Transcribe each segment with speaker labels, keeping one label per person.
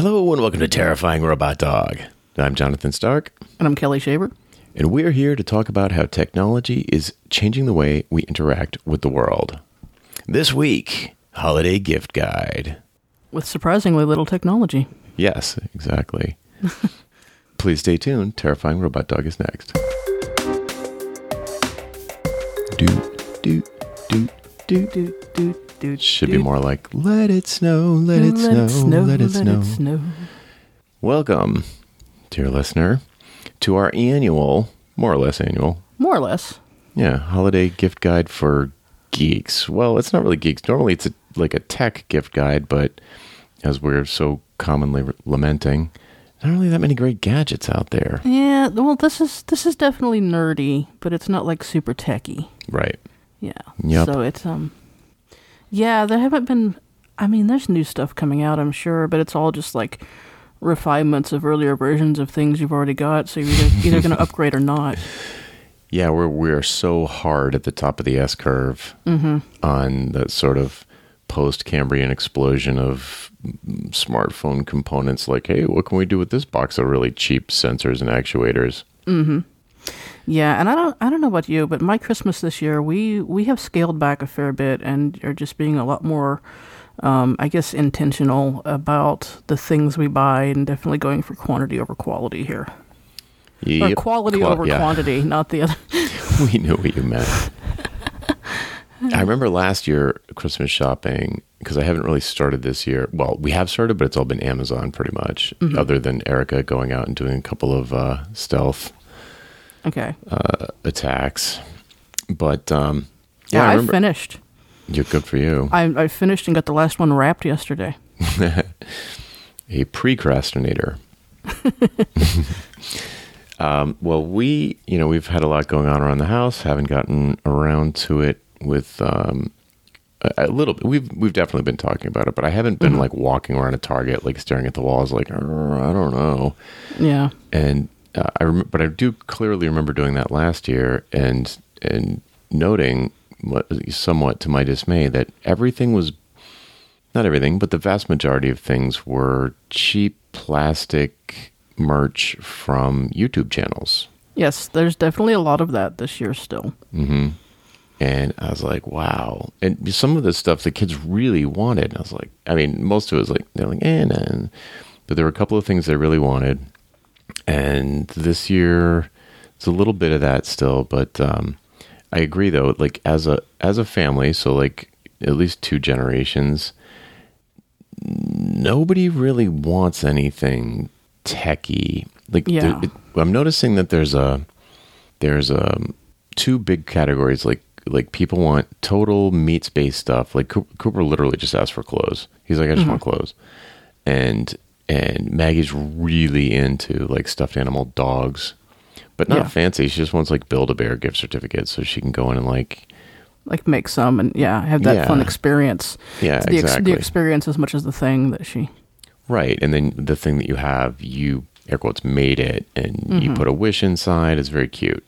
Speaker 1: Hello and welcome to Terrifying Robot Dog. I'm Jonathan Stark,
Speaker 2: And I'm Kelly Shaver.
Speaker 1: and we're here to talk about how technology is changing the way we interact with the world. This week, holiday gift guide.
Speaker 2: with surprisingly little technology.
Speaker 1: Yes, exactly. Please stay tuned. Terrifying Robot Dog is next. Doot, doot, doot, doot.
Speaker 2: Doot, doot, doot,
Speaker 1: Should be more like, let it snow, let it snow, let it snow. Welcome, dear listener, to our annual, more or less annual,
Speaker 2: More or less.
Speaker 1: yeah, holiday gift guide for geeks. Well, it's not really geeks. Normally, it's a, like a tech gift guide, but as we're so commonly re- lamenting, not really that many great gadgets out there.
Speaker 2: Yeah, well, this is this is definitely nerdy, but it's not like super techy.
Speaker 1: Right.
Speaker 2: Yeah.
Speaker 1: Yep.
Speaker 2: So it's um, yeah, there haven't been. I mean, there's new stuff coming out, I'm sure, but it's all just like refinements of earlier versions of things you've already got. So you're either, either going to upgrade or not.
Speaker 1: Yeah, we're we're so hard at the top of the S curve mm-hmm. on the sort of post Cambrian explosion of smartphone components. Like, hey, what can we do with this box of really cheap sensors and actuators? Mm-hmm.
Speaker 2: Yeah, and I don't I don't know about you, but my Christmas this year we we have scaled back a fair bit and are just being a lot more um, I guess intentional about the things we buy and definitely going for quantity over quality here. Or
Speaker 1: Yep.
Speaker 2: quality
Speaker 1: Qua-
Speaker 2: over
Speaker 1: yeah.
Speaker 2: quantity, not the other.
Speaker 1: we knew what you meant. I remember last year Christmas shopping because I haven't really started this year. Well, we have started, but it's all been Amazon pretty much, other than Erica going out and doing a couple of uh, stealth
Speaker 2: Okay.
Speaker 1: uh, attacks. But um,
Speaker 2: Yeah,
Speaker 1: yeah, I
Speaker 2: I, finished.
Speaker 1: You're good for you.
Speaker 2: I, I finished and got the last one wrapped yesterday.
Speaker 1: a precrastinator. um, well, we, you know, we've had a lot going on around the house. Haven't gotten around to it with um, a, a little bit. We've we've definitely been talking about it, but I haven't been like walking around a Target, like staring at the walls, like "Uh, I don't know.
Speaker 2: Yeah.
Speaker 1: And uh, I rem- but I do clearly remember doing that last year, and and noting what, somewhat to my dismay that everything was not everything, but the vast majority of things were cheap plastic merch from YouTube channels.
Speaker 2: Yes, there's definitely a lot of that this year still.
Speaker 1: And I was like, wow. And some of the stuff the kids really wanted. And I was like, I mean, most of it was like, they're like, eh, nah. But there were a couple of things they really wanted. And this year, it's a little bit of that still. But um, I agree, though, like as a as a family, so like at least two generations, nobody really wants anything techy. Like,
Speaker 2: Yeah.
Speaker 1: there- it- I'm noticing that there's a there's a two big categories like like people want total meat based stuff like Cooper, Cooper literally just asked for clothes he's like i just want clothes and and maggie's really into like stuffed animal dogs but not
Speaker 2: Yeah.
Speaker 1: fancy she just wants like build a bear gift certificates so she can go in and like
Speaker 2: Like make some and yeah, have that fun experience.
Speaker 1: yeah
Speaker 2: It's the, ex-
Speaker 1: exactly
Speaker 2: the experience as much as the thing that she.
Speaker 1: right and then the thing that you have you air quotes made it and you put a wish inside it's very cute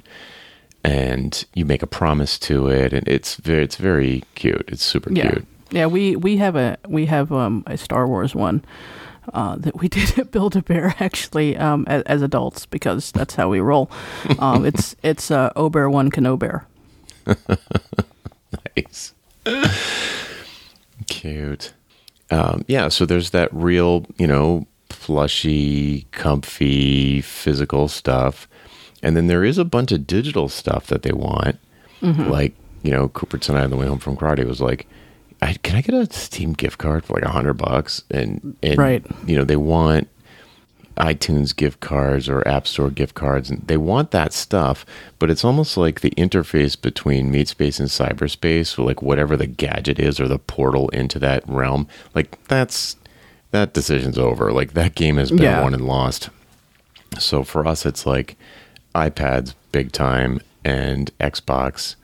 Speaker 1: and you make a promise to it and it's very it's very cute it's super
Speaker 2: Yeah.
Speaker 1: cute
Speaker 2: Yeah, we we have a we have um a Star Wars one uh, that we did at Build a Bear actually um as, as adults because that's how we roll. Um, it's it's uh, Obear one can Obear.
Speaker 1: Nice. Cute. Um, yeah, so there's that real, you know, plushy, comfy, physical stuff. And then there is a bunch of digital stuff that they want. Like, you know, Cooper tonight on the way home from karate was like, I, can I get a Steam gift card for like a hundred bucks? And, and,
Speaker 2: Right.
Speaker 1: you know, they want iTunes gift cards or App Store gift cards, and they want that stuff, but it's almost like the interface between meat space and cyberspace, or like whatever the gadget is or the portal into that realm. Like that's that decision's over. Like that game has been
Speaker 2: Yeah.
Speaker 1: won and lost. So for us, it's like iPads big time and Xbox,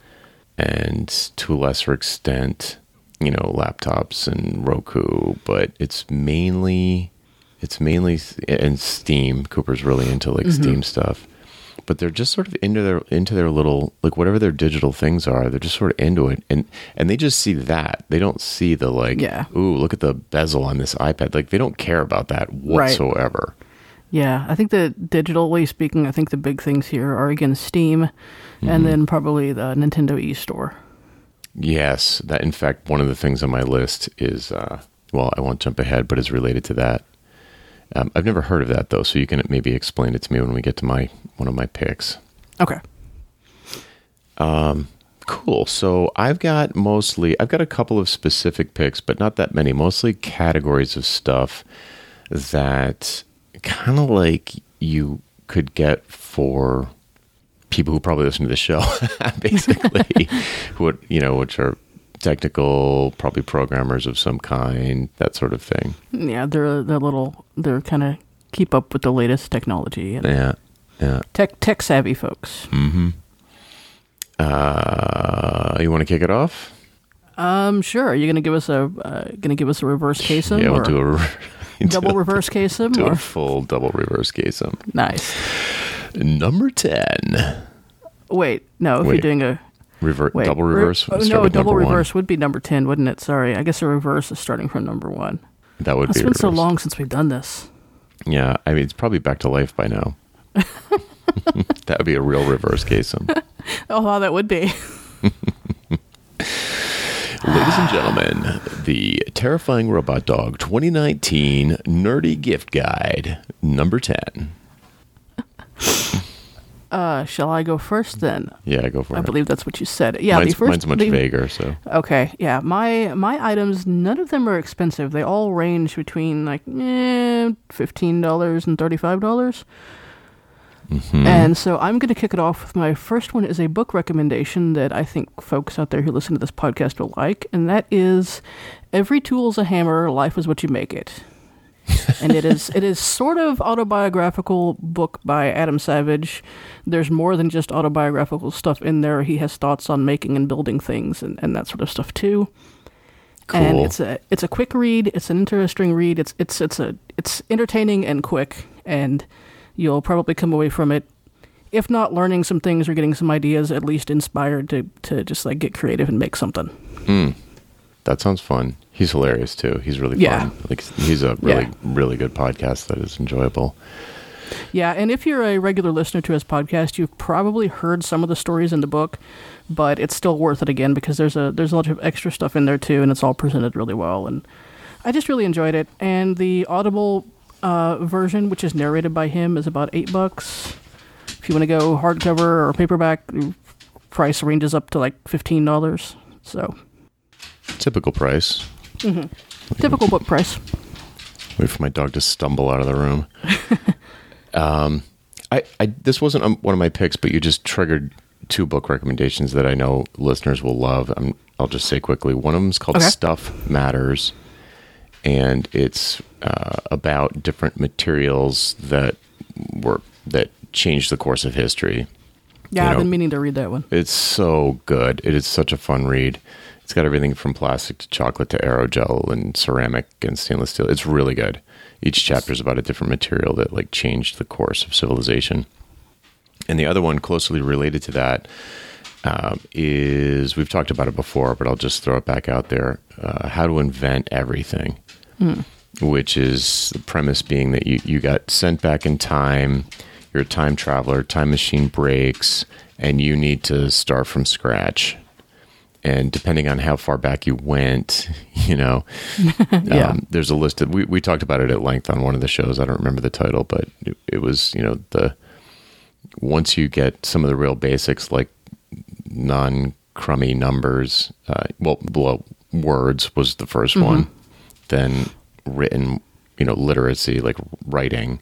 Speaker 1: and to a lesser extent, you know, laptops and Roku, but it's mainly it's mainly and Steam. Cooper's really into like mm-hmm. Steam stuff, but they're just sort of into their into their little like whatever their digital things are. They're just sort of into it, and and they just see that. They don't see the like,
Speaker 2: Yeah.
Speaker 1: ooh, look at the bezel on this iPad. Like they don't care about that whatsoever.
Speaker 2: Yeah, I think that digitally speaking, I think the big things here are again Steam, and mm-hmm. then probably the Nintendo eStore.
Speaker 1: Yes, that in fact one of the things on my list is uh, well, I won't jump ahead, but it's related to that. Um, I've never heard of that though, so you can maybe explain it to me when we get to my one of my picks.
Speaker 2: Okay.
Speaker 1: Cool. So I've got mostly I've got a couple of specific picks, but not that many. Mostly categories of stuff that kind of like you could get for people who probably listen to the show, basically, who you know, which are technical, probably programmers of some kind, that sort of thing.
Speaker 2: Yeah, they're they're little. They're kind of keep up with the latest technology
Speaker 1: Yeah, yeah.
Speaker 2: tech tech savvy folks.
Speaker 1: Uh, you want to kick it off?
Speaker 2: Um, sure. Are you gonna give us a uh, gonna give us a reverse case
Speaker 1: yeah, we'll do a
Speaker 2: double reverse case
Speaker 1: do
Speaker 2: or
Speaker 1: a full double reverse case.
Speaker 2: nice.
Speaker 1: Number ten.
Speaker 2: Wait, no. If
Speaker 1: Wait.
Speaker 2: you're doing a
Speaker 1: Revert,
Speaker 2: wait,
Speaker 1: double
Speaker 2: re-
Speaker 1: reverse.
Speaker 2: oh, no, a double
Speaker 1: number one.
Speaker 2: reverse would be number ten, wouldn't it? Sorry, I guess a reverse is starting from number one.
Speaker 1: That would
Speaker 2: It's
Speaker 1: be
Speaker 2: been so long since we've done this.
Speaker 1: Yeah, I mean it's probably back to life by now. that would be a real reverse case.
Speaker 2: Oh, wow, that would be.
Speaker 1: Ladies and gentlemen, the Terrifying Robot Dog 2019 Nerdy Gift Guide, number 10.
Speaker 2: Uh, shall I go first then?
Speaker 1: Yeah, go for
Speaker 2: I
Speaker 1: it.
Speaker 2: believe that's what you said. Yeah,
Speaker 1: mine's,
Speaker 2: the first.
Speaker 1: mine's much
Speaker 2: the-
Speaker 1: vaguer, so.
Speaker 2: Okay, yeah. My my items, none of them are expensive. They all range between like eh, fifteen dollars and thirty five dollars.
Speaker 1: Mm-hmm.
Speaker 2: And so I'm going to kick it off with my first one is a book recommendation that I think folks out there who listen to this podcast will like, and that is "Every Tool's a Hammer, Life is What You Make It." And it is it is sort of autobiographical book by Adam Savage. There's more than just autobiographical stuff in there. He has thoughts on making and building things and, and that sort of stuff too. And it's a it's a quick read. It's an interesting read. It's it's it's a it's entertaining and quick, and you'll probably come away from it, if not learning some things or getting some ideas, at least inspired to to just like get creative and make something. Hmm.
Speaker 1: That sounds fun. He's hilarious too. He's really
Speaker 2: Yeah.
Speaker 1: fun. Like he's a really
Speaker 2: Yeah.
Speaker 1: really good podcast that is enjoyable.
Speaker 2: Yeah, and if you're a regular listener to his podcast, you've probably heard some of the stories in the book, but it's still worth it again because there's a there's a lot of extra stuff in there too, and it's all presented really well. And I just really enjoyed it. And the Audible uh, version, which is narrated by him, is about eight bucks. If you want to go hardcover or paperback, the price ranges up to like fifteen dollars. So
Speaker 1: Typical price.
Speaker 2: typical book price.
Speaker 1: Wait for my dog to stumble out of the room. um, I, I this wasn't um, one of my picks, but you just triggered two book recommendations that I know listeners will love. i I'll just say quickly. One of them is called
Speaker 2: Okay.
Speaker 1: Stuff Matters, and it's uh, about different materials that were that changed the course of history.
Speaker 2: Yeah,
Speaker 1: You
Speaker 2: I've
Speaker 1: know-
Speaker 2: been meaning to read that one.
Speaker 1: It's so good. It is such a fun read. It's got everything from plastic to chocolate to aerogel and ceramic and stainless steel. It's really good. Each chapter is about a different material that like changed the course of civilization. And the other one closely related to that um, is we've talked about it before, but I'll just throw it back out there. Uh, how to invent everything, which is the premise being that you, you got sent back in time. You're a time traveler. Time machine breaks, and you need to start from scratch. And depending on how far back you went, you know,
Speaker 2: Yeah.
Speaker 1: um, there's a list of we, we talked about it at length on one of the shows. I don't remember the title, but it, it was you know the once you get some of the real basics like non crummy numbers, uh, well, below words was the 1st one, then written, you know, literacy like writing.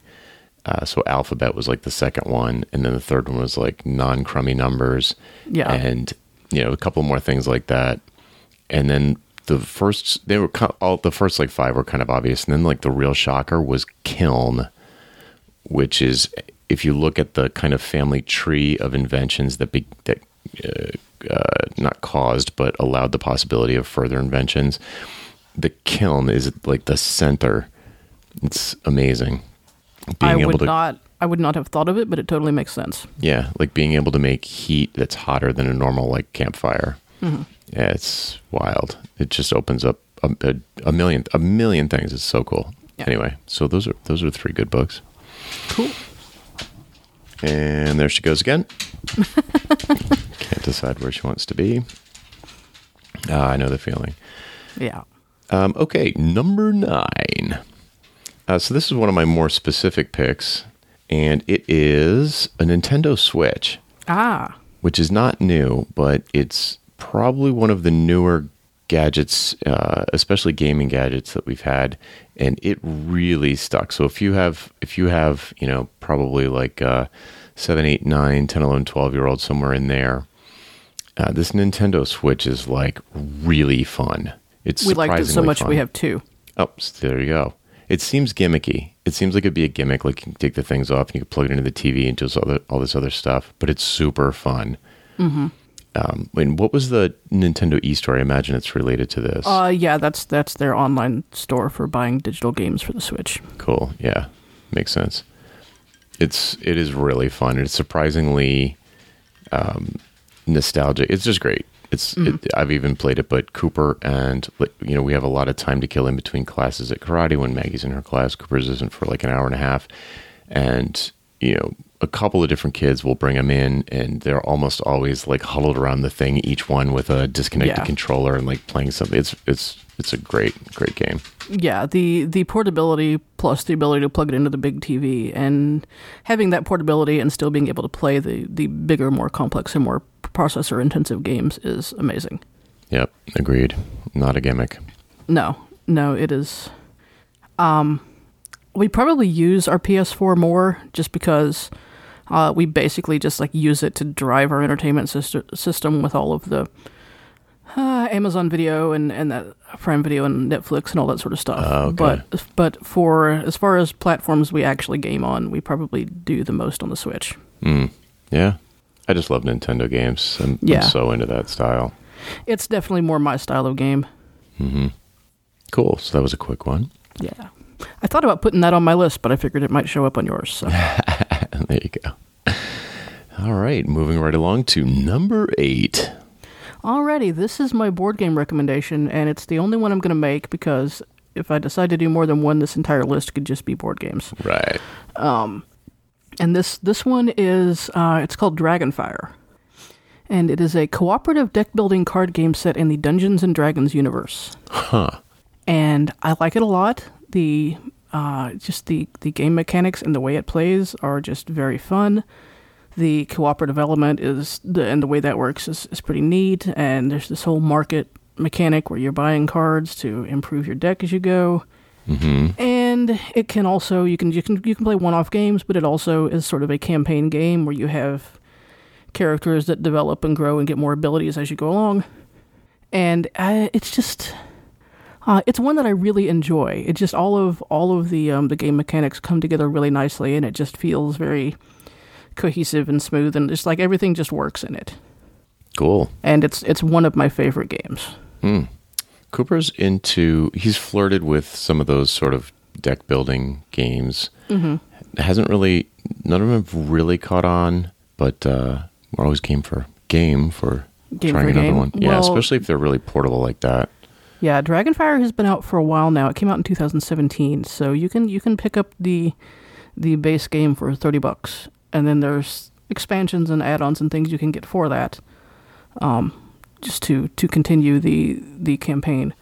Speaker 1: Uh, so alphabet was like the second one, and then the third one was like non crummy numbers,
Speaker 2: Yeah.
Speaker 1: and you know a couple more things like that, and then the first they were all the first like five were kind of obvious, and then like the real shocker was kiln, which is if you look at the kind of family tree of inventions that be, that uh, uh, not caused but allowed the possibility of further inventions, the kiln is like the center. It's amazing. being
Speaker 2: I
Speaker 1: able
Speaker 2: would
Speaker 1: to
Speaker 2: not. I would not have thought of it, but it totally makes sense.
Speaker 1: yeah, like being able to make heat that's hotter than a normal like campfire. Yeah, it's wild. It just opens up a, a, a million a million things. It's so cool.
Speaker 2: Yeah.
Speaker 1: Anyway, so those are those are three good books.
Speaker 2: Cool.
Speaker 1: And there she goes again. Can't decide where she wants to be. Ah, I know the feeling.
Speaker 2: Yeah.
Speaker 1: Um, okay, number nine. Uh, so this is one of my more specific picks, and it is a Nintendo Switch,
Speaker 2: Ah.
Speaker 1: which is not new, but it's probably one of the newer gadgets, uh, especially gaming gadgets that we've had, and it really stuck. So if you have, if you have, you know, probably like uh, 7, 8, 9, 10, 11, 12 year old somewhere in there, uh, this Nintendo Switch is like really fun. It's
Speaker 2: We liked it so much
Speaker 1: fun.
Speaker 2: we have two.
Speaker 1: Oh, so there you go. It seems gimmicky. It seems like it'd be a gimmick, like you can take the things off and you can plug it into the TV and just all, the, all this other stuff. But it's super fun. Mm-hmm. Um, and what was the Nintendo e store? I imagine it's related to this.
Speaker 2: Uh, yeah, that's that's their online store for buying digital games for the Switch.
Speaker 1: cool. Yeah, makes sense. It's it is really fun. It's surprisingly um, nostalgic. It's just great. It's mm-hmm. it, I've even played it, but Cooper and you know we have a lot of time to kill in between classes at karate. When Maggie's in her class, Cooper's isn't for like an hour and a half, and you know a couple of different kids will bring them in, and they're almost always like huddled around the thing, each one with a disconnected
Speaker 2: Yeah.
Speaker 1: controller and like playing something. It's it's it's a great great game.
Speaker 2: Yeah, the the portability plus the ability to plug it into the big TV and having that portability and still being able to play the the bigger, more complex and more processor intensive games is amazing.
Speaker 1: Yep, agreed. Not a gimmick.
Speaker 2: No, no, it is. Um, we probably use our PS4 more just because uh, we basically just like use it to drive our entertainment system with all of the uh, Amazon Video and and that Prime Video and Netflix and all that sort of stuff.
Speaker 1: Oh, okay.
Speaker 2: But but for as far as platforms we actually game on, we probably do the most on the Switch.
Speaker 1: Mm, yeah, I just love Nintendo games. I'm,
Speaker 2: Yeah.
Speaker 1: I'm so into that style.
Speaker 2: It's definitely more my style of game. Hmm.
Speaker 1: Cool. So that was a quick one.
Speaker 2: Yeah. I thought about putting that on my list, but I figured it might show up on yours. So.
Speaker 1: there you go. All right, moving right along to number eight.
Speaker 2: Alrighty, this is my board game recommendation, and it's the only one I'm going to make because if I decide to do more than one, this entire list could just be board games.
Speaker 1: Right.
Speaker 2: And this this one is uh, it's called Dragonfire, and it is a cooperative deck building card game set in the Dungeons and Dragons universe.
Speaker 1: Huh.
Speaker 2: And I like it a lot. The uh, just the the game mechanics and the way it plays are just very fun. The cooperative element is the and the way that works is, is pretty neat. And there's this whole market mechanic where you're buying cards to improve your deck as you go. And it can also you can you can you can play one-off games, but it also is sort of a campaign game where you have characters that develop and grow and get more abilities as you go along. And uh, it's just uh, it's one that I really enjoy. It just all of all of the um, the game mechanics come together really nicely, and it just feels very cohesive and smooth, and just like everything just works in it.
Speaker 1: Cool.
Speaker 2: And it's it's one of my favorite games.
Speaker 1: Cooper's into, he's flirted with some of those sort of deck building games. Mm-hmm. Hasn't really, none of them have really caught on, but uh, we're always game for game for
Speaker 2: Game
Speaker 1: trying
Speaker 2: for
Speaker 1: another
Speaker 2: game.
Speaker 1: one. yeah, especially if they're really portable like that.
Speaker 2: Yeah, Dragonfire has been out for a while now. It came out in 2017, so you can you can pick up the the base game for 30 bucks, and then there's expansions and add-ons and things you can get for that, um, just to to continue the the campaign.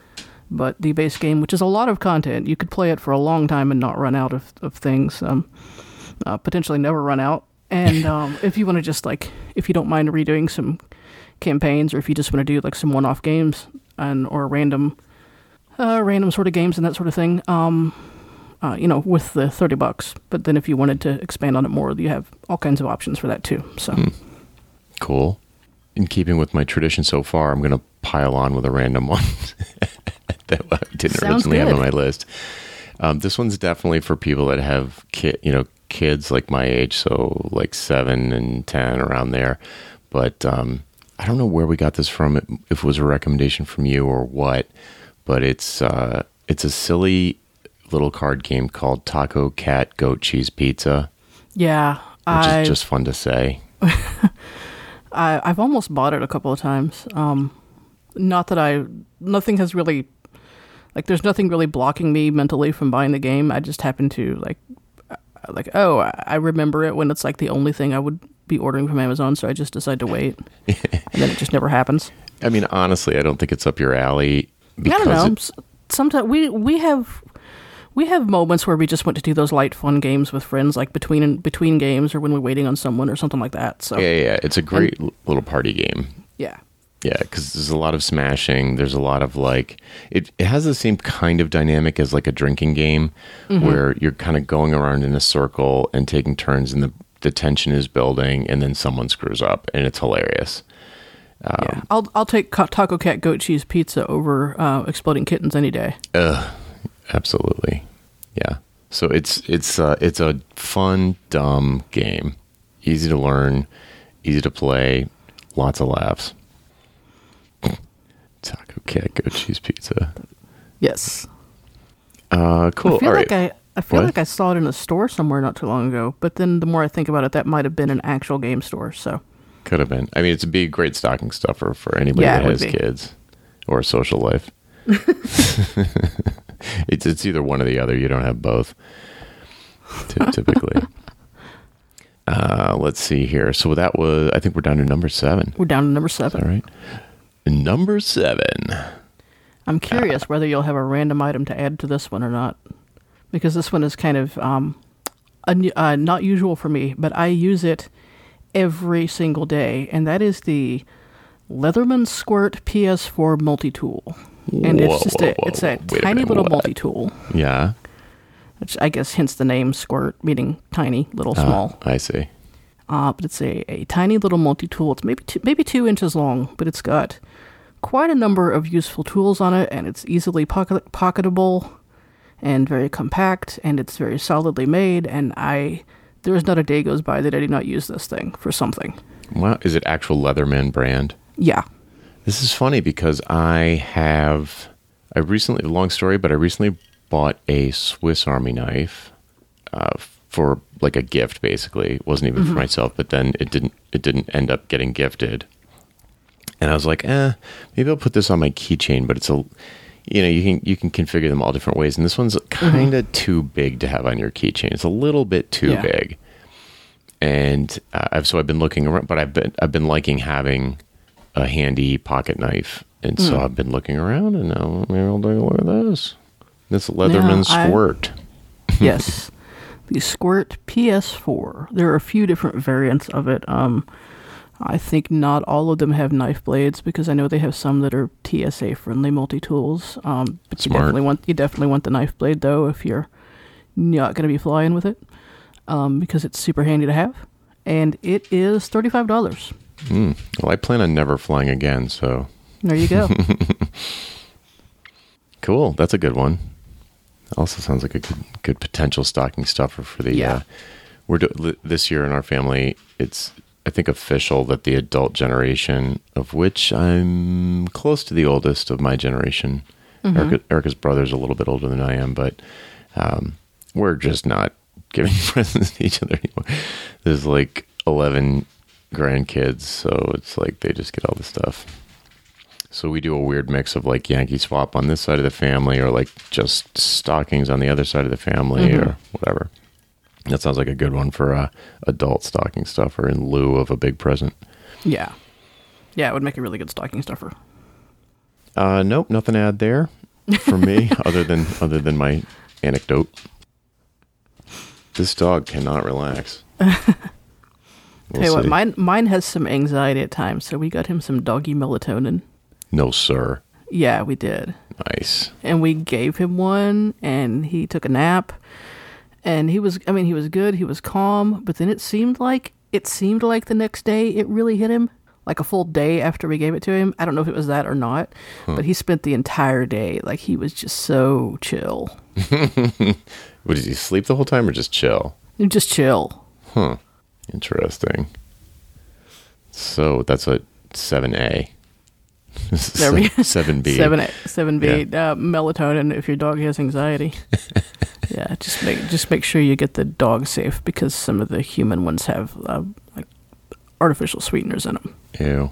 Speaker 2: But the base game, which is a lot of content, you could play it for a long time and not run out of of things. Um, uh, potentially never run out. And um, if you want to just like, if you don't mind redoing some campaigns, or if you just want to do like some one-off games and or random, uh, random sort of games and that sort of thing, um, uh, you know, with the thirty bucks. But then if you wanted to expand on it more, you have all kinds of options for that too. So
Speaker 1: Cool. In keeping with my tradition so far, I'm going to pile on with a random one that I didn't
Speaker 2: Sounds
Speaker 1: originally have on my list. Um, this one's definitely for people that have kid, you know, kids like my age, so like seven and ten around there. But um, I don't know where we got this from. If it was a recommendation from you or what, but it's uh, it's a silly little card game called Taco Cat Goat Cheese Pizza,
Speaker 2: Yeah,
Speaker 1: which
Speaker 2: I,
Speaker 1: is just fun to say.
Speaker 2: I I've almost bought it a couple of times. Um, not that I nothing has really like there's nothing really blocking me mentally from buying the game. I just happen to like uh, like oh I remember it when it's like the only thing I would be ordering from Amazon, so I just decide to wait, and then it just never happens.
Speaker 1: I mean, honestly, I don't think it's up your alley
Speaker 2: I don't know.
Speaker 1: it-
Speaker 2: Sometimes we we have we have moments where we just want to do those light fun games with friends, like between between games or when we're waiting on someone or something like that. So
Speaker 1: yeah, yeah, it's a great l- little party game.
Speaker 2: yeah.
Speaker 1: Yeah, because there's a lot of smashing. There's a lot of like it. It has the same kind of dynamic as like a drinking game,
Speaker 2: Mm-hmm.
Speaker 1: where you're kind of going around in a circle and taking turns, and the the tension is building, and then someone screws up, and it's hilarious. Um,
Speaker 2: yeah. I'll I'll take Taco Cat goat cheese pizza over uh, exploding kittens any day.
Speaker 1: Absolutely, yeah. So it's it's uh, it's a fun, dumb game, easy to learn, easy to play, lots of laughs. Taco cat goat cheese pizza.
Speaker 2: Yes.
Speaker 1: Uh, cool.
Speaker 2: I feel
Speaker 1: All
Speaker 2: like
Speaker 1: right.
Speaker 2: I I feel
Speaker 1: What?
Speaker 2: like I saw it in a store somewhere not too long ago. But then the more I think about it, that might have been an actual game store. So
Speaker 1: Could have been. I mean, it's a big, great stocking stuffer for anybody
Speaker 2: Yeah,
Speaker 1: that has
Speaker 2: be.
Speaker 1: kids or a social life. it's it's either one or the other. You don't have both, ty- typically. uh, let's see here. So that was. I think we're down to number seven.
Speaker 2: we're down to number seven.
Speaker 1: All right. Number seven.
Speaker 2: I'm curious whether you'll have a random item to add to this one or not, because this one is kind of um, un- uh, not usual for me, but I use it every single day, and that is the Leatherman Squirt PS4 multi tool. And
Speaker 1: Whoa,
Speaker 2: it's just
Speaker 1: whoa,
Speaker 2: a
Speaker 1: whoa,
Speaker 2: it's a.
Speaker 1: Wait a
Speaker 2: tiny
Speaker 1: minute,
Speaker 2: little
Speaker 1: what?
Speaker 2: multi tool,
Speaker 1: Yeah.
Speaker 2: which I guess hence the name Squirt, meaning tiny, little,
Speaker 1: Ah,
Speaker 2: small.
Speaker 1: I see.
Speaker 2: Uh, but it's a, a tiny little multi tool. It's maybe two, maybe two inches long, but it's got quite a number of useful tools on it, and it's easily pocket, pocketable and very compact, and it's very solidly made. And I there is not a day goes by that I do not use this thing for something.
Speaker 1: Wow. Is it actual Leatherman brand?
Speaker 2: Yeah,
Speaker 1: This is funny because I have I recently long story, but I recently bought a Swiss Army knife uh, for like a gift. Basically, it wasn't even for myself, but then it didn't it didn't end up getting gifted. And I was like, eh, maybe I'll put this on my keychain. But it's a, you know, you can you can configure them all different ways, and this one's kind of too big to have on your keychain. It's a little bit too
Speaker 2: Yeah.
Speaker 1: big. And uh, I've so I've been looking around, but I've been I've been liking having a handy pocket knife, and so
Speaker 2: Hmm.
Speaker 1: I've been looking around, and now maybe I'll take a look at this. This Leatherman Squirt.
Speaker 2: yes, the Squirt PS4. There are a few different variants of it. Um, I think not all of them have knife blades because I know they have some that are TSA friendly multi tools. Um, but you
Speaker 1: Smart.
Speaker 2: definitely want you definitely want the knife blade though if you're not going to be flying with it, um, because it's super handy to have, and it is thirty five dollars.
Speaker 1: Mm. Well, I plan on never flying again, so
Speaker 2: There you go.
Speaker 1: cool. That's a good one. Also sounds like a good, good potential stocking stuffer for the.
Speaker 2: Yeah.
Speaker 1: Uh, we're do- this year in our family. It's I think official that the adult generation, of which I'm close to the oldest of my generation. Erica, Erica's brother's a little bit older than I am, but um, we're just not giving presents to each other anymore. There's like 11 grandkids, so it's like they just get all the stuff. So we do a weird mix of like Yankee swap on this side of the family, or like just stockings on the other side of the family, or whatever. That sounds like a good one for a adult stocking stuffer in lieu of a big present.
Speaker 2: yeah, yeah, it would make a really good stocking stuffer.
Speaker 1: Uh, nope, nothing to add there for me, other than other than my anecdote. This dog cannot relax. We'll
Speaker 2: Tell you what, mine mine has some anxiety at times, so we got him some doggy melatonin.
Speaker 1: no, sir.
Speaker 2: Yeah, we did.
Speaker 1: Nice.
Speaker 2: and we gave him one and he took a nap and he was i mean he was good he was calm but then it seemed like it seemed like the next day it really hit him like a full day after we gave it to him i don't know if it was that or not but he spent the entire day like he was just so chill
Speaker 1: What did he sleep the whole time or just chill?
Speaker 2: just chill
Speaker 1: Huh. Interesting. So that's a seven A.
Speaker 2: There we go.
Speaker 1: Seven B.
Speaker 2: 7A, seven B uh, melatonin if your dog has anxiety. yeah, just make just make sure you get the dog safe because some of the human ones have uh, like artificial sweeteners in them.
Speaker 1: Ew.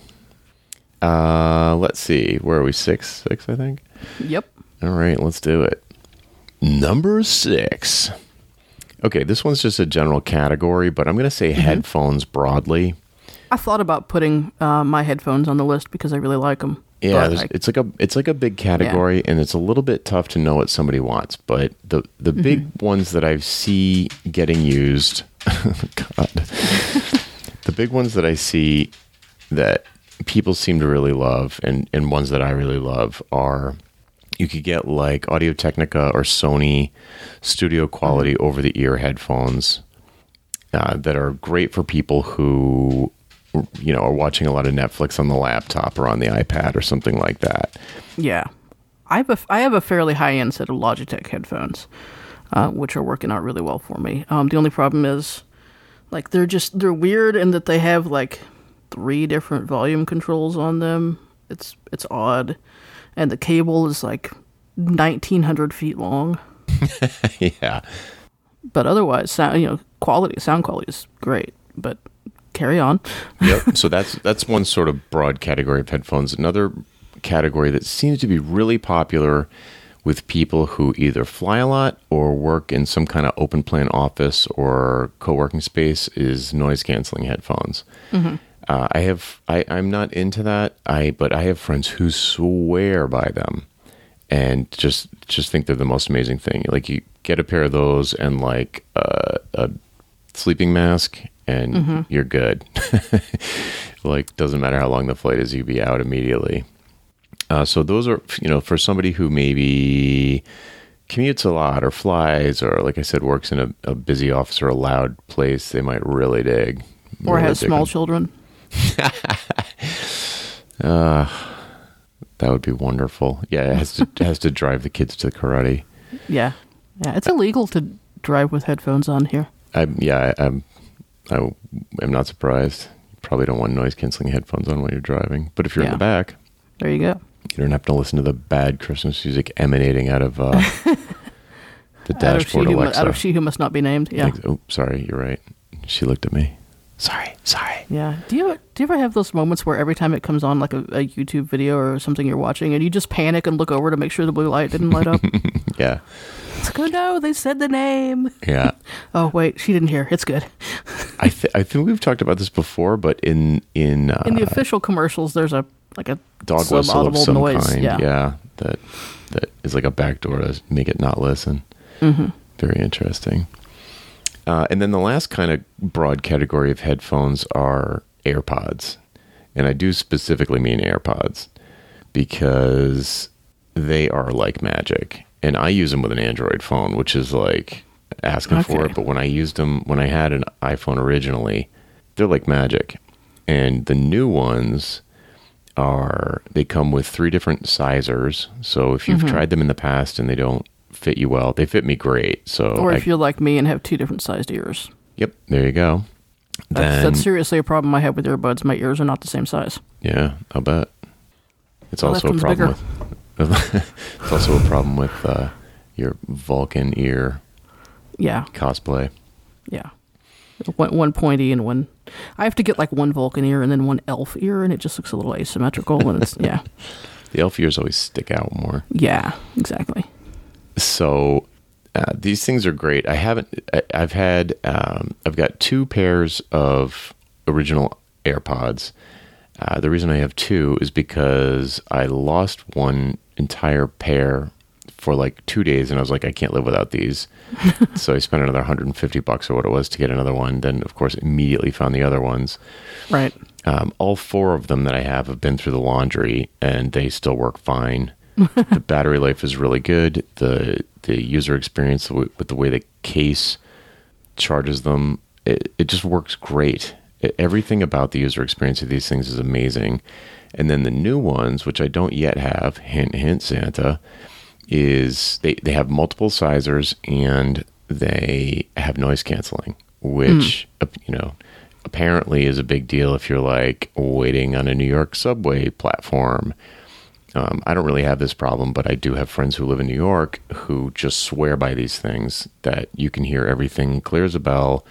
Speaker 1: Uh, let's see. Where are we? Six, six, I think.
Speaker 2: Yep.
Speaker 1: All right, let's do it. Number six. Okay, this one's just a general category, but I'm going to say
Speaker 2: Mm-hmm.
Speaker 1: headphones broadly.
Speaker 2: I thought about putting uh, my headphones on the list because I really like them.
Speaker 1: Yeah, there's- it's like a it's like a big category, and it's a little bit tough to know what somebody wants. But the the
Speaker 2: Mm-hmm.
Speaker 1: big ones that I see getting used, God, the big ones that I see that people seem to really love, and and ones that I really love are you could get like Audio Technica or Sony studio quality over the ear headphones uh, that are great for people who you know are watching a lot of Netflix on the laptop or on the iPad or something like that.
Speaker 2: Yeah, I have a I have a fairly high end set of Logitech headphones, uh, which are working out really well for me. Um, the only problem is, like, they're just they're weird in that they have like three different volume controls on them. It's it's odd, and the cable is like nineteen hundred feet long.
Speaker 1: yeah.
Speaker 2: But otherwise, sound you know quality sound quality is great. But carry on.
Speaker 1: Yep. so that's that's one sort of broad category of headphones. Another category that seems to be really popular with people who either fly a lot or work in some kind of open plan office or co-working space is noise canceling headphones. Mm-hmm. Uh, I have I, I'm not into that. I but I have friends who swear by them and just just think they're the most amazing thing. Like you get a pair of those and like uh, a sleeping mask, and you're good. like doesn't matter how long the flight is, you'd be out immediately. Uh, so those are you know for somebody who maybe commutes a lot or flies or like I said works in a, a busy office or a loud place, they might really dig.
Speaker 2: Or
Speaker 1: really
Speaker 2: has small
Speaker 1: them.
Speaker 2: children.
Speaker 1: That would be wonderful. Yeah, it has to has to drive the kids to karate.
Speaker 2: Yeah, yeah. It's illegal to drive with headphones on here.
Speaker 1: I yeah, I, I'm I am not surprised. You probably don't want noise canceling headphones on while you're driving. But if you're in the back,
Speaker 2: There you go.
Speaker 1: you don't have to listen to the bad Christmas music emanating out of uh, the
Speaker 2: Out of,
Speaker 1: dashboard
Speaker 2: who, out of she who must not be named. Yeah.
Speaker 1: Oh, sorry, you're right. She looked at me. Sorry, sorry.
Speaker 2: Yeah. Do you ever, do you ever have those moments where every time it comes on like a, a YouTube video or something you're watching and you just panic and look over to make sure the blue light didn't light up?
Speaker 1: Yeah,
Speaker 2: it's like, oh no, they said the name.
Speaker 1: yeah.
Speaker 2: Oh wait, she didn't hear. It's good.
Speaker 1: I th- I think we've talked about this before, but in in, uh,
Speaker 2: In the official commercials, there's a like a
Speaker 1: dog whistle of some
Speaker 2: noise.
Speaker 1: kind.
Speaker 2: Yeah.
Speaker 1: that that is like a backdoor to make it not listen.
Speaker 2: Mm-hmm.
Speaker 1: Very interesting. Uh, and then the last kind of broad category of headphones are AirPods, and I do specifically mean AirPods because they are like magic. And I use them with an Android phone, which is like asking for it. But when I used them, when I had an iPhone originally, they're like magic. And the new ones are they come with three different sizers. So if you've tried them in the past and they don't fit you well, they fit me great. So
Speaker 2: or
Speaker 1: I-
Speaker 2: if you're like me and have two different sized ears.
Speaker 1: yep, there you go.
Speaker 2: That's,
Speaker 1: Then
Speaker 2: that's seriously a problem I have with earbuds. My ears are not the same size.
Speaker 1: yeah, I'll bet. It's
Speaker 2: The
Speaker 1: also a problem with. it's also a problem with uh, your Vulcan ear
Speaker 2: Yeah,
Speaker 1: cosplay.
Speaker 2: yeah. One, one pointy and one. I have to get like one Vulcan ear and then one elf ear, and it just looks a little asymmetrical. And it's yeah,
Speaker 1: The elf ears always stick out more.
Speaker 2: yeah, exactly.
Speaker 1: So uh, these things are great. I haven't. I, I've had. Um, I've got two pairs of original AirPods. Uh, the reason I have two is because I lost one entire pair for like two days, and I was like, I can't live without these. so I spent another 150 bucks or what it was to get another one. Then, of course, immediately found the other ones.
Speaker 2: Right.
Speaker 1: Um, all four of them that I have have been through the laundry, and they still work fine. the battery life is really good. the The user experience with the way the case charges them, it, it just works great. E- everything about the user experience of these things is amazing. And then the new ones, which I don't yet have, hint hint Santa, is they they have multiple sizers and they have noise canceling, which uh, you know apparently is a big deal if you're like waiting on a New York subway platform. Um, I don't really have this problem, but I do have friends who live in New York who just swear by these things that you can hear everything clear as a bell.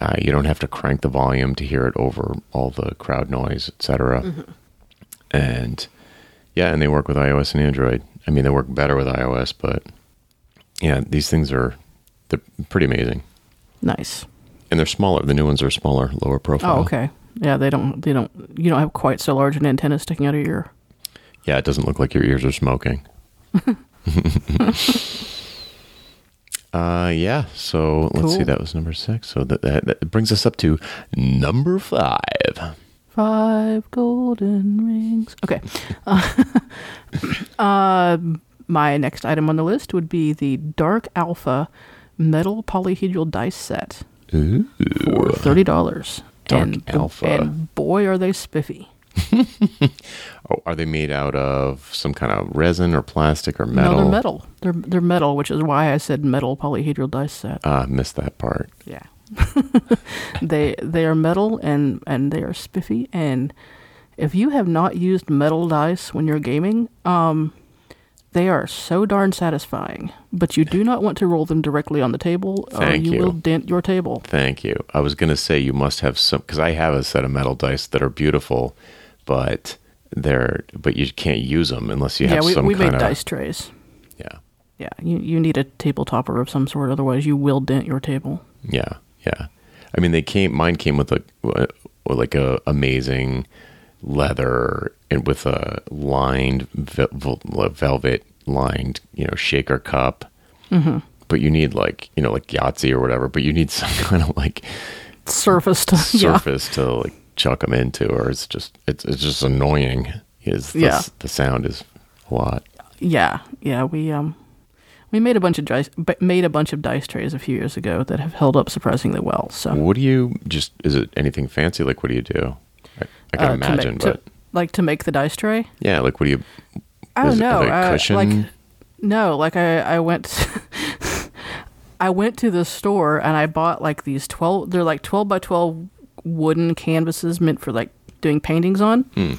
Speaker 1: Uh, you don't have to crank the volume to hear it over all the crowd noise, etc. And yeah, and they work with iOS and Android. I mean, they work better with iOS, but yeah, these things are they're pretty amazing,
Speaker 2: Nice.
Speaker 1: and they're smaller. The new ones are smaller, lower profile.
Speaker 2: Oh, okay. Yeah, they don't. They don't. You don't have quite so large an antenna sticking out of your.
Speaker 1: Yeah, it doesn't look like your ears are smoking. uh, yeah. So let's see. That was number six. So that, that, that brings us up to number five.
Speaker 2: Five golden rings. Okay. Uh, uh, my next item on the list would be the Dark Alpha Metal Polyhedral Dice Set
Speaker 1: Ooh.
Speaker 2: for thirty dollars.
Speaker 1: Dark
Speaker 2: and,
Speaker 1: Alpha.
Speaker 2: And boy, are they spiffy.
Speaker 1: Oh, are they made out of some kind of resin or plastic or metal?
Speaker 2: No, they're metal. They're they're metal, which is why I said metal polyhedral dice set.
Speaker 1: Ah, missed that part.
Speaker 2: Yeah. they they are metal and and they are spiffy and if you have not used metal dice when you're gaming, um they are so darn satisfying, but you do not want to roll them directly on the table or
Speaker 1: Thank
Speaker 2: you,
Speaker 1: you.
Speaker 2: will dent your table.
Speaker 1: Thank you. I was going to say you must have some because I have a set of metal dice that are beautiful, but they're but you can't use them unless you
Speaker 2: yeah,
Speaker 1: have
Speaker 2: we,
Speaker 1: some
Speaker 2: we
Speaker 1: kind
Speaker 2: made
Speaker 1: of
Speaker 2: dice trays.
Speaker 1: yeah,
Speaker 2: Yeah, you you need a table topper of some sort otherwise you will dent your table.
Speaker 1: yeah, yeah. I mean, they came. Mine came with a like a amazing leather and with a lined velvet lined you know shaker cup.
Speaker 2: Mm-hmm.
Speaker 1: But you need like you know like Yahtzee or whatever. But you need some kind of like
Speaker 2: Surfaced. yeah.
Speaker 1: surface to like chuck them into, or it's just it's it's just annoying. Is the,
Speaker 2: Yeah.
Speaker 1: the sound is a lot.
Speaker 2: Yeah, yeah, we um we made a bunch of dice made a bunch of dice trays a few years ago that have held up surprisingly well. So
Speaker 1: What do you just? Is it anything fancy? Like what do you do? I, I can
Speaker 2: uh, to
Speaker 1: imagine,
Speaker 2: make-
Speaker 1: but
Speaker 2: to, like to make the dice tray.
Speaker 1: yeah, like what do you?
Speaker 2: I don't
Speaker 1: it
Speaker 2: know.
Speaker 1: like cushion?
Speaker 2: like no, like I I went I went to the store and I bought like these twelve. They're like twelve by twelve wooden canvases meant for like doing paintings on.
Speaker 1: Hmm.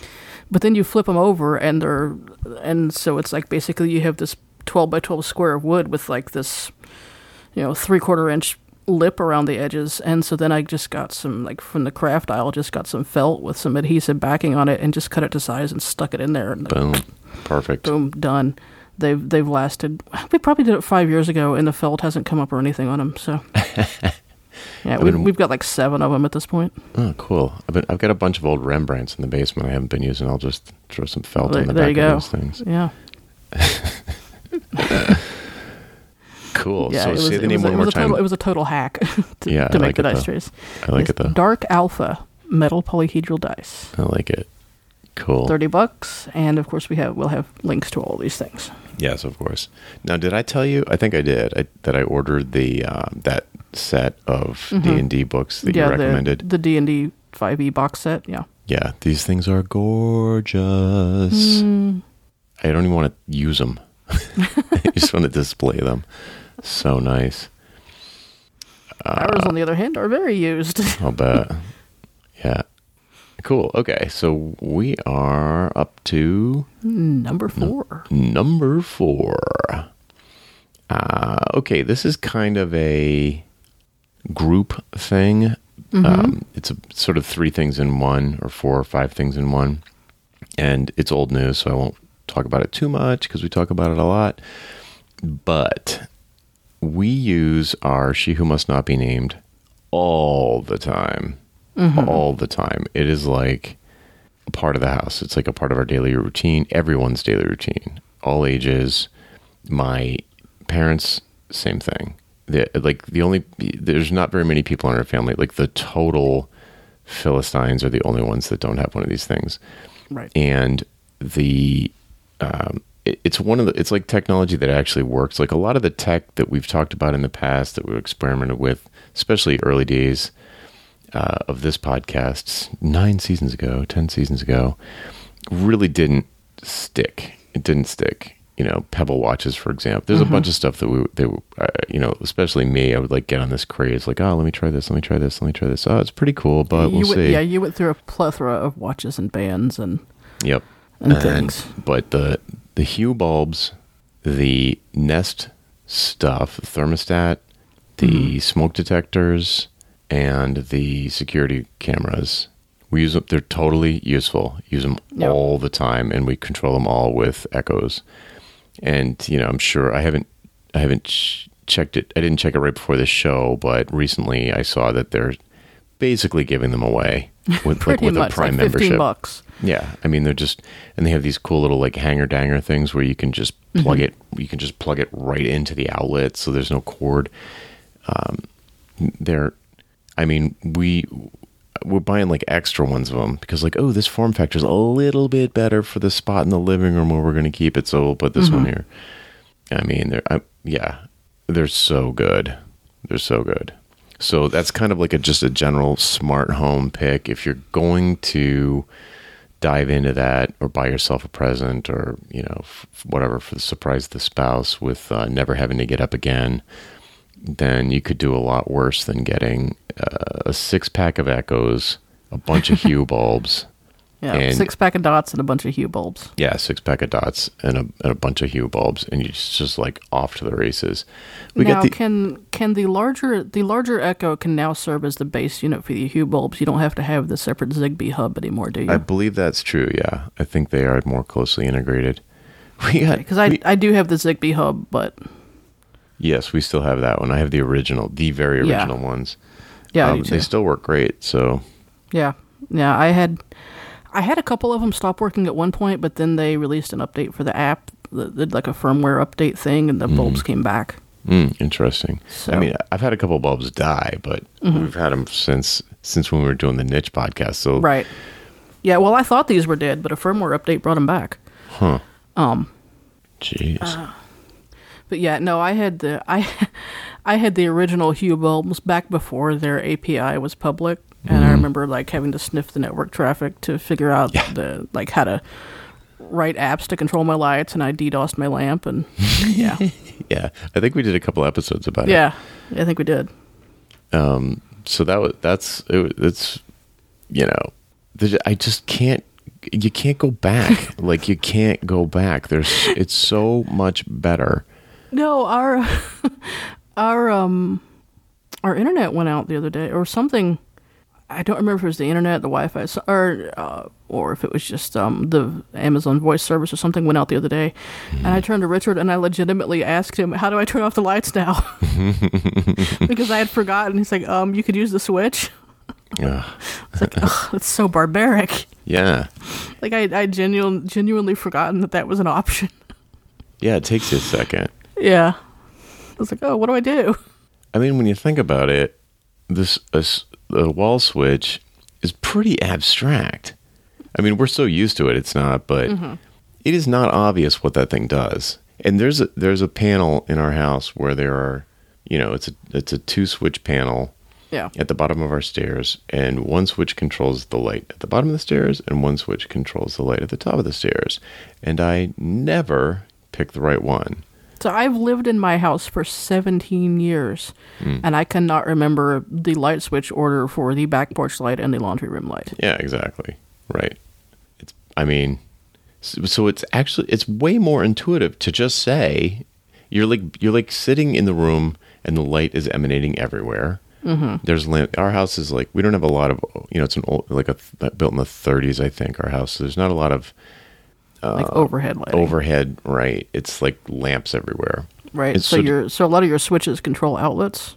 Speaker 2: But then you flip them over and they're and so it's like basically you have this twelve by twelve square of wood with like this you know three quarter inch lip around the edges and so then i just got some like from the craft aisle just got some felt with some adhesive backing on it and just cut it to size and stuck it in there and
Speaker 1: Boom, perfect.
Speaker 2: boom done they've they've lasted we probably did it five years ago and the felt hasn't come up or anything on them so yeah we've,
Speaker 1: been-
Speaker 2: we've got like seven of them at this point
Speaker 1: Oh, cool. I've, been, I've got a bunch of old Rembrandts in the basement I haven't been using. I'll just throw some felt
Speaker 2: there,
Speaker 1: on the
Speaker 2: there
Speaker 1: back
Speaker 2: you
Speaker 1: of those things.
Speaker 2: yeah
Speaker 1: Cool.
Speaker 2: yeah
Speaker 1: so
Speaker 2: it was,
Speaker 1: say the name one more time.
Speaker 2: total it was a total hack to,
Speaker 1: Yeah,
Speaker 2: to make
Speaker 1: like
Speaker 2: the dice trays
Speaker 1: I like
Speaker 2: It's
Speaker 1: it though.
Speaker 2: dark alpha metal polyhedral dice
Speaker 1: I like it. Cool.
Speaker 2: 30 bucks and of course we have we'll have links to all these things
Speaker 1: Yes, of course. Now, did I tell you? I think I did. I, that I ordered the um, that set of D and D books that you recommended.
Speaker 2: Mm-hmm. the the D&D 5e box set yeah
Speaker 1: Yeah, these things are gorgeous.
Speaker 2: Mm.
Speaker 1: I don't even want to use them. I just want to display them. So nice.
Speaker 2: ours on the other hand are very used
Speaker 1: I'll bet. yeah. Cool. Okay, so we are up to
Speaker 2: number 4
Speaker 1: number four. Uh, okay, this is kind of a group thing. Um, it's a, sort of three things in one, or four or five things in one. And it's old news, so I won't talk about it too much because we talk about it a lot. But we use our She Who Must Not Be Named all the time. All the time. It is like a part of the house. It's like a part of our daily routine, everyone's daily routine, all ages. My parents, same thing. The, like the only, there's not very many people in our family. Like the total Philistines are the only ones that don't have one of these things.
Speaker 2: Right.
Speaker 1: And the um, it- it's one of the it's like technology that actually works. Like a lot of the tech that we've talked about in the past that we've experimented with especially early days uh, of this podcast nine seasons ago ten seasons ago really didn't stick. It didn't stick you know Pebble watches, for example. There's a bunch of stuff that we they uh, you know especially me, I would like get on this craze, like oh let me try this, let me try this, let me try this. Oh, it's pretty cool, but
Speaker 2: you
Speaker 1: we'll
Speaker 2: went,
Speaker 1: see.
Speaker 2: Yeah, you went through a plethora of watches and bands and
Speaker 1: Yep.
Speaker 2: and things.
Speaker 1: But the the Hue bulbs, the Nest stuff, the thermostat, the
Speaker 2: Mm-hmm.
Speaker 1: smoke detectors, and the security cameras. We use them. They're totally useful. Use them
Speaker 2: Yep.
Speaker 1: all the time, and we control them all with Echoes. And you know, I'm sure I haven't I haven't ch- checked it. I didn't check it right before this show, but recently I saw that they're basically giving them away with like with
Speaker 2: much
Speaker 1: a Prime
Speaker 2: like
Speaker 1: membership.
Speaker 2: bucks.
Speaker 1: Yeah, I mean they're just and they have these cool little like hanger danger things where you can just plug
Speaker 2: Mm-hmm.
Speaker 1: it. You can just plug it right into the outlet, so there's no cord. Um, they're, I mean, we we're buying like extra ones of them because like oh this form factor is a little bit better for the spot in the living room where we're going to keep it, so we'll put this one here. I mean, they're I, yeah, they're so good. They're so good. So that's kind of like a just a general smart home pick. If you're going to dive into that or buy yourself a present or you know f- whatever for the surprise the spouse with uh, never having to get up again, then you could do a lot worse than getting uh, a six pack of Echoes, a bunch of Hue bulbs.
Speaker 2: Yeah,
Speaker 1: And-
Speaker 2: six pack of dots and a bunch of Hue bulbs.
Speaker 1: Yeah, six pack of dots and a, and a bunch of Hue bulbs, and you're just, just like off to the races. We
Speaker 2: now,
Speaker 1: the
Speaker 2: can can the larger the larger Echo can now serve as the base unit for the Hue bulbs? You don't have to have the separate Zigbee hub anymore, do you?
Speaker 1: I believe that's true. Yeah, I think they are more closely integrated. We got
Speaker 2: Because I
Speaker 1: we-
Speaker 2: I do have the Zigbee hub, but
Speaker 1: yes, we still have that one. I have the original, the very
Speaker 2: Yeah.
Speaker 1: original ones.
Speaker 2: yeah,
Speaker 1: Um, they still work great. So
Speaker 2: Yeah, yeah. I had, I had a couple of them stop working at one point, but then they released an update for the app, that did like a firmware update thing, and the bulbs came back.
Speaker 1: mm, interesting.
Speaker 2: So-
Speaker 1: I mean, I've had a couple bulbs die, but we've had them since since when we were doing the niche podcast. So
Speaker 2: Right. Yeah. Well, I thought these were dead, but a firmware update brought them back.
Speaker 1: huh?
Speaker 2: Um.
Speaker 1: Jeez.
Speaker 2: Uh, But yeah, no, I had the I, I had the original Hue bulbs back before their API was public, and I remember like having to sniff the network traffic to figure out the like how to write apps to control my lights, and I DDoSed my lamp, and yeah,
Speaker 1: yeah, I think we did a couple episodes about it.
Speaker 2: yeah, I think we did.
Speaker 1: Um, so that was that's it, it's you know i just can't you can't go back. Like you can't go back. There's it's so much better
Speaker 2: No, our our um our internet went out the other day, or something. I don't remember if it was the internet, the Wi-Fi, or uh, or if it was just um the Amazon Voice service or something went out the other day. And I turned to Richard and I legitimately asked him, "How do I turn off the lights now?" because I had forgotten. He's like, "Um, you could use the switch."
Speaker 1: Ugh.
Speaker 2: It's like, ugh, that's so barbaric.
Speaker 1: yeah
Speaker 2: Like I I genuine, genuinely forgotten that that was an option.
Speaker 1: yeah it takes you a second
Speaker 2: yeah. I was like, "Oh, what do I do?"
Speaker 1: i mean when you think about it this uh, a, a wall switch is pretty abstract i mean we're so used to it it's not but mm-hmm. it is not obvious what that thing does and there's a there's a panel in our house where there are you know it's a it's a two switch panel
Speaker 2: Yeah.
Speaker 1: at the bottom of our stairs, and one switch controls the light at the bottom of the stairs, and one switch controls the light at the top of the stairs. And I never pick the right one.
Speaker 2: So I've lived in my house for 17 years, and I cannot remember the light switch order for the back porch light and the laundry room light.
Speaker 1: Yeah, exactly. Right. It's. I mean, so, so it's actually it's way more intuitive to just say you're like you're like sitting in the room and the light is emanating everywhere. Mm-hmm. There's lamp. Our house is like we don't have a lot of you know it's an old like a built in the 30s I think our house. There's not a lot of
Speaker 2: like overhead lighting.
Speaker 1: overhead. Right. It's like lamps everywhere.
Speaker 2: right.
Speaker 1: It's
Speaker 2: So,
Speaker 1: so-
Speaker 2: your so a lot of your switches control outlets,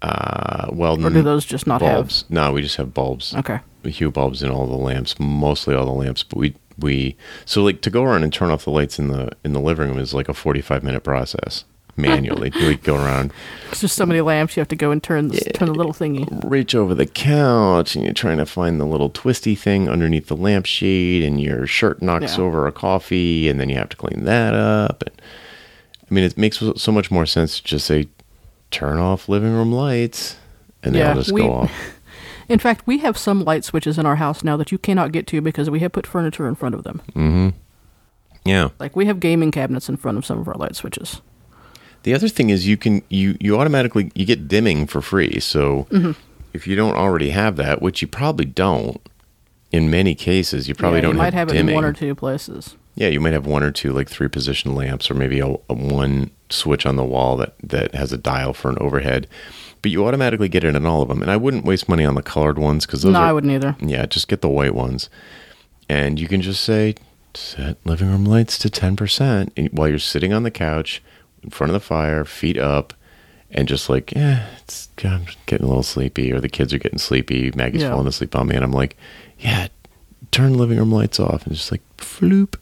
Speaker 1: Uh, well,
Speaker 2: or do those just not
Speaker 1: bulbs? No, we just have bulbs.
Speaker 2: Okay.
Speaker 1: hue bulbs in all the lamps, mostly all the lamps. But we we so like to go around and turn off the lights in the in the living room is like a forty five minute process manually. we go around,
Speaker 2: It's just so many lamps. You have to go and turn the, turn the little thingy.
Speaker 1: reach over the couch, and you're trying to find the little twisty thing underneath the lampshade, and your shirt knocks
Speaker 2: Yeah.
Speaker 1: over a coffee, and then you have to clean that up. And I mean, it makes so much more sense to just say turn off living room lights, and they
Speaker 2: Yeah,
Speaker 1: all just
Speaker 2: we-
Speaker 1: go off.
Speaker 2: In fact, we have some light switches in our house now that you cannot get to because we have put furniture in front of them. Mm-hmm.
Speaker 1: Yeah.
Speaker 2: Like we have gaming cabinets in front of some of our light switches.
Speaker 1: The other thing is you can you you automatically you get dimming for free. So
Speaker 2: Mm-hmm.
Speaker 1: if you don't already have that, which you probably don't, in many cases you probably
Speaker 2: Yeah,
Speaker 1: don't
Speaker 2: you might have, it
Speaker 1: dimming.
Speaker 2: in one or two places.
Speaker 1: Yeah, you might have one or two like three position lamps, or maybe a, a one switch on the wall that that has a dial for an overhead. But you automatically get it in all of them, and I wouldn't waste money on the colored ones because those
Speaker 2: no,
Speaker 1: are
Speaker 2: I wouldn't either.
Speaker 1: yeah, just get the white ones. And you can just say, set living room lights to 10% while you're sitting on the couch in front of the fire, feet up, and just like, yeah, it's I'm getting a little sleepy, or the kids are getting sleepy. Maggie's
Speaker 2: Yeah.
Speaker 1: falling asleep on me. And I'm like, yeah, turn living room lights off. And just like, floop.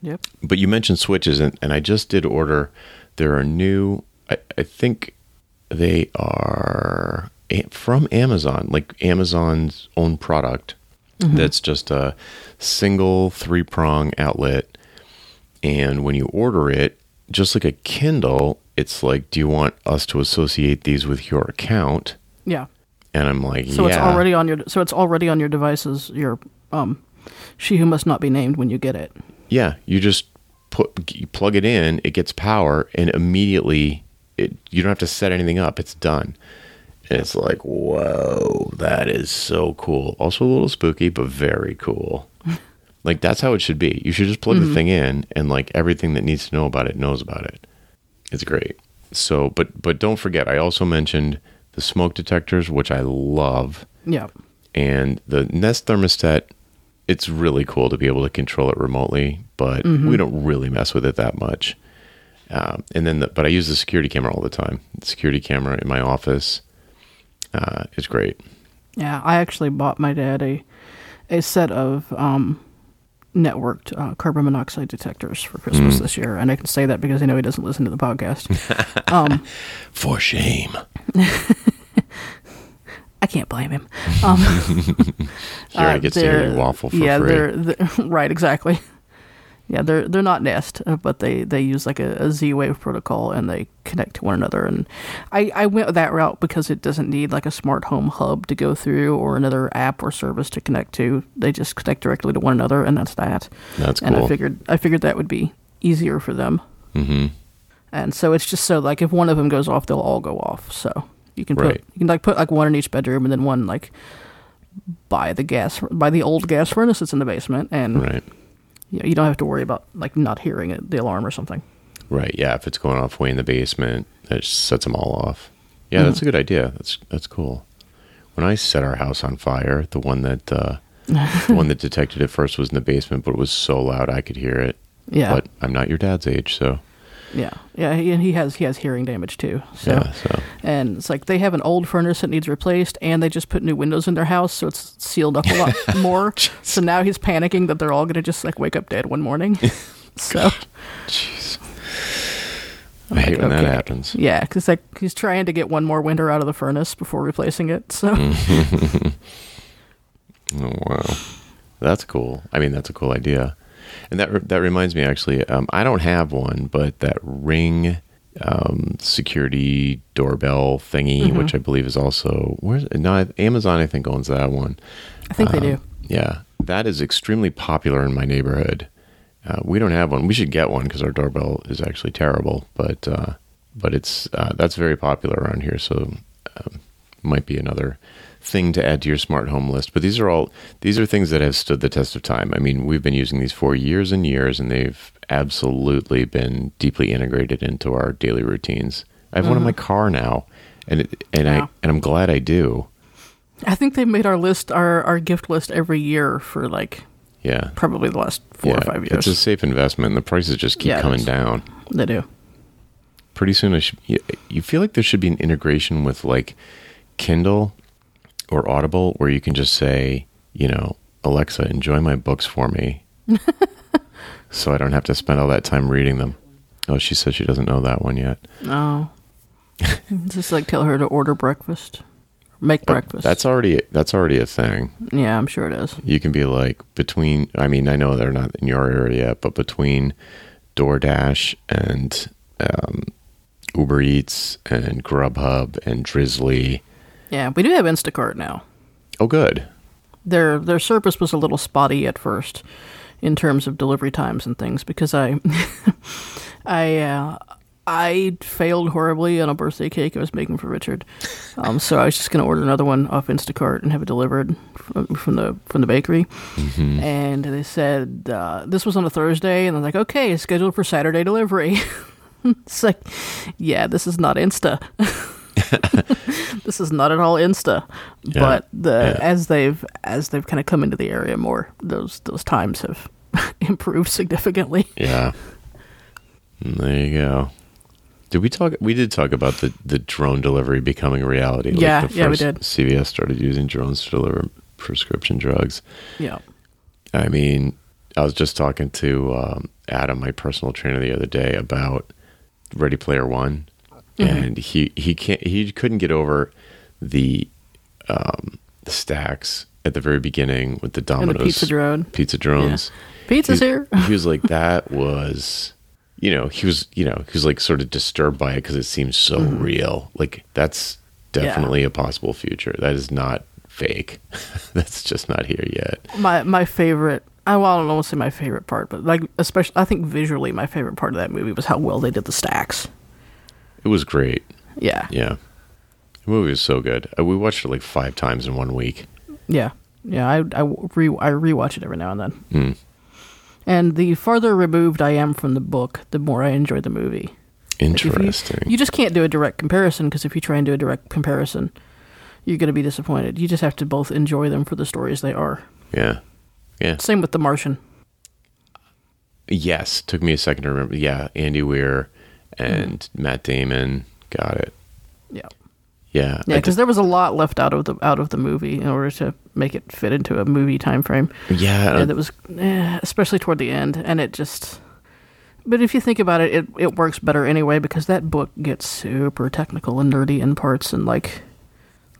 Speaker 2: Yep.
Speaker 1: But you mentioned switches, and, and I just did order. There are new, I, I think they are from Amazon, like Amazon's own product. Mm-hmm. That's just a single three prong outlet. And when you order it, just like a Kindle, it's like, do you want us to associate these with your account?
Speaker 2: Yeah.
Speaker 1: And I'm like,
Speaker 2: So
Speaker 1: yeah.
Speaker 2: it's already on your so it's already on your devices. Your um, she who must not be named when you get it.
Speaker 1: Yeah, you just put you plug it in, it gets power, and immediately it you don't have to set anything up. It's done. And it's like, whoa, that is so cool. Also a little spooky, but very cool. like that's how it should be. You should just plug the thing in, and like everything that needs to know about it knows about it. It's great. So, but but don't forget, I also mentioned the smoke detectors, which I love
Speaker 2: Yeah.
Speaker 1: and the Nest thermostat. It's really cool to be able to control it remotely, but we don't really mess with it that much. Um, and then, the, but I use the security camera all the time. The security camera in my office uh, is great.
Speaker 2: Yeah. I actually bought my dad a a set of um, networked uh, carbon monoxide detectors for Christmas
Speaker 1: Mm.
Speaker 2: this year, and I can say that because I know he doesn't listen to the podcast. um,
Speaker 1: For shame.
Speaker 2: I can't blame him. Um,
Speaker 1: Here I
Speaker 2: uh,
Speaker 1: get to hear waffle for
Speaker 2: yeah,
Speaker 1: free.
Speaker 2: they're, they're right, exactly. Yeah, they're they're not Nest, uh, but they, they use like a, a Z Wave protocol and they connect to one another. And I, I went that route because it doesn't need like a smart home hub to go through or another app or service to connect to. They just connect directly to one another, and that's that.
Speaker 1: That's
Speaker 2: And
Speaker 1: cool.
Speaker 2: I figured I figured that would be easier for them.
Speaker 1: hmm
Speaker 2: And so it's just so like if one of them goes off, they'll all go off. So you can put you can like put like one in each bedroom and then one like by the gas by the old gas furnace that's in the basement, and
Speaker 1: Right.
Speaker 2: You, know, you don't have to worry about like not hearing it, the alarm or something.
Speaker 1: Right. Yeah. If it's going off way in the basement, it sets them all off. Yeah, that's a good idea. That's that's cool. When I set our house on fire, the one that uh, the one that detected it first was in the basement, but it was so loud I could hear it.
Speaker 2: Yeah,
Speaker 1: But I'm not your dad's age, so
Speaker 2: yeah, yeah. He, and he has he has hearing damage too. So
Speaker 1: yeah. So
Speaker 2: and it's like they have an old furnace that needs replaced, and they just put new windows in their house, so it's sealed up a lot more. so now he's panicking that they're all gonna just like wake up dead one morning. so.
Speaker 1: jeez. I hate when that happens.
Speaker 2: Yeah, because like he's trying to get one more winter out of the furnace before replacing it. So mm-hmm.
Speaker 1: Oh wow, that's cool. I mean, that's a cool idea. And that that reminds me, actually, um, I don't have one, but that Ring um, security doorbell thingy,
Speaker 2: Mm-hmm.
Speaker 1: which I believe is also where's no Amazon, I think owns that one.
Speaker 2: I think they
Speaker 1: Um,
Speaker 2: do.
Speaker 1: Yeah, that is extremely popular in my neighborhood. Uh, we don't have one. We should get one because our doorbell is actually terrible. But uh, but it's uh, that's very popular around here. So um, might be another thing to add to your smart home list. But these are all these are things that have stood the test of time. I mean, we've been using these for years and years, and they've absolutely been deeply integrated into our daily routines. I have one in my mm-hmm. car now, and it, and I and I'm glad I do.
Speaker 2: I think they made our list our our gift list every year for like
Speaker 1: Yeah.
Speaker 2: probably the last four or five years.
Speaker 1: It's a safe investment, and the prices just keep
Speaker 2: Yeah,
Speaker 1: coming down.
Speaker 2: they do.
Speaker 1: Pretty soon, I should, you feel like there should be an integration with like Kindle or Audible, where you can just say, you know, Alexa, enjoy my books for me, so I don't have to spend all that time reading them. Oh, she says she doesn't know that one yet.
Speaker 2: Oh, just like tell her to order breakfast, make breakfast.
Speaker 1: That's already that's already a thing.
Speaker 2: yeah, I'm sure it is.
Speaker 1: You can be like between. I mean, I know they're not in your area yet, but between DoorDash and um, Uber Eats and Grubhub and Drizly.
Speaker 2: Yeah, we do have Instacart now.
Speaker 1: Oh, good.
Speaker 2: Their their service was a little spotty at first, in terms of delivery times and things because I I uh, I failed horribly on a birthday cake I was making for Richard. Um, so I was just going to order another one off Instacart and have it delivered from, from the from the bakery. And they said uh, this was on a Thursday, and I was like, okay, it's scheduled for Saturday delivery. it's like, yeah, this is not Insta. this is not at all Insta.
Speaker 1: Yeah.
Speaker 2: But the
Speaker 1: Yeah.
Speaker 2: as they've as they've kind of come into the area more, those those times have improved significantly.
Speaker 1: Yeah. There you go. Did we talk? We did talk about the, the drone delivery becoming a reality.
Speaker 2: Yeah,
Speaker 1: the
Speaker 2: yeah, we did.
Speaker 1: CVS started using drones to deliver prescription drugs.
Speaker 2: Yeah.
Speaker 1: I mean, I was just talking to um, Adam, my personal trainer, the other day about Ready Player One,
Speaker 2: Mm-hmm.
Speaker 1: and he he can't he couldn't get over the um, the stacks at the very beginning with the
Speaker 2: And the pizza drone.
Speaker 1: pizza drones.
Speaker 2: Pizza's
Speaker 1: he,
Speaker 2: here.
Speaker 1: he was like, that was, you know, he was, you know, he was like sort of disturbed by it because it seems so
Speaker 2: Mm-hmm.
Speaker 1: real. Like that's definitely a possible future. That is not fake. that's just not here yet.
Speaker 2: my my favorite I well, I don't want to say my favorite part, but like especially I think visually my favorite part of that movie was how well they did the stacks.
Speaker 1: It was great.
Speaker 2: Yeah.
Speaker 1: Yeah. The movie was so good. Uh, We watched it like five times in one week.
Speaker 2: Yeah. Yeah, I I re I rewatch it every now and then.
Speaker 1: Mm.
Speaker 2: And the farther removed I am from the book, the more I enjoy the movie. If you-
Speaker 1: Interesting.
Speaker 2: You, just can't do a direct comparison because if you try and do a direct comparison, you're going to be disappointed. You just have to both enjoy them for the stories they are.
Speaker 1: yeah. Yeah.
Speaker 2: Same with The Martian.
Speaker 1: Yes. Took me a second to remember. Yeah. Andy Weir and
Speaker 2: Mm-hmm.
Speaker 1: Matt Damon. Got it.
Speaker 2: Yeah.
Speaker 1: Yeah.
Speaker 2: Yeah, because there was a lot left out of the out of the movie in order to make it fit into a movie time frame.
Speaker 1: yeah.
Speaker 2: and it was eh, especially toward the end and it just but if you think about it, it it works better anyway because that book gets super technical and nerdy in parts and like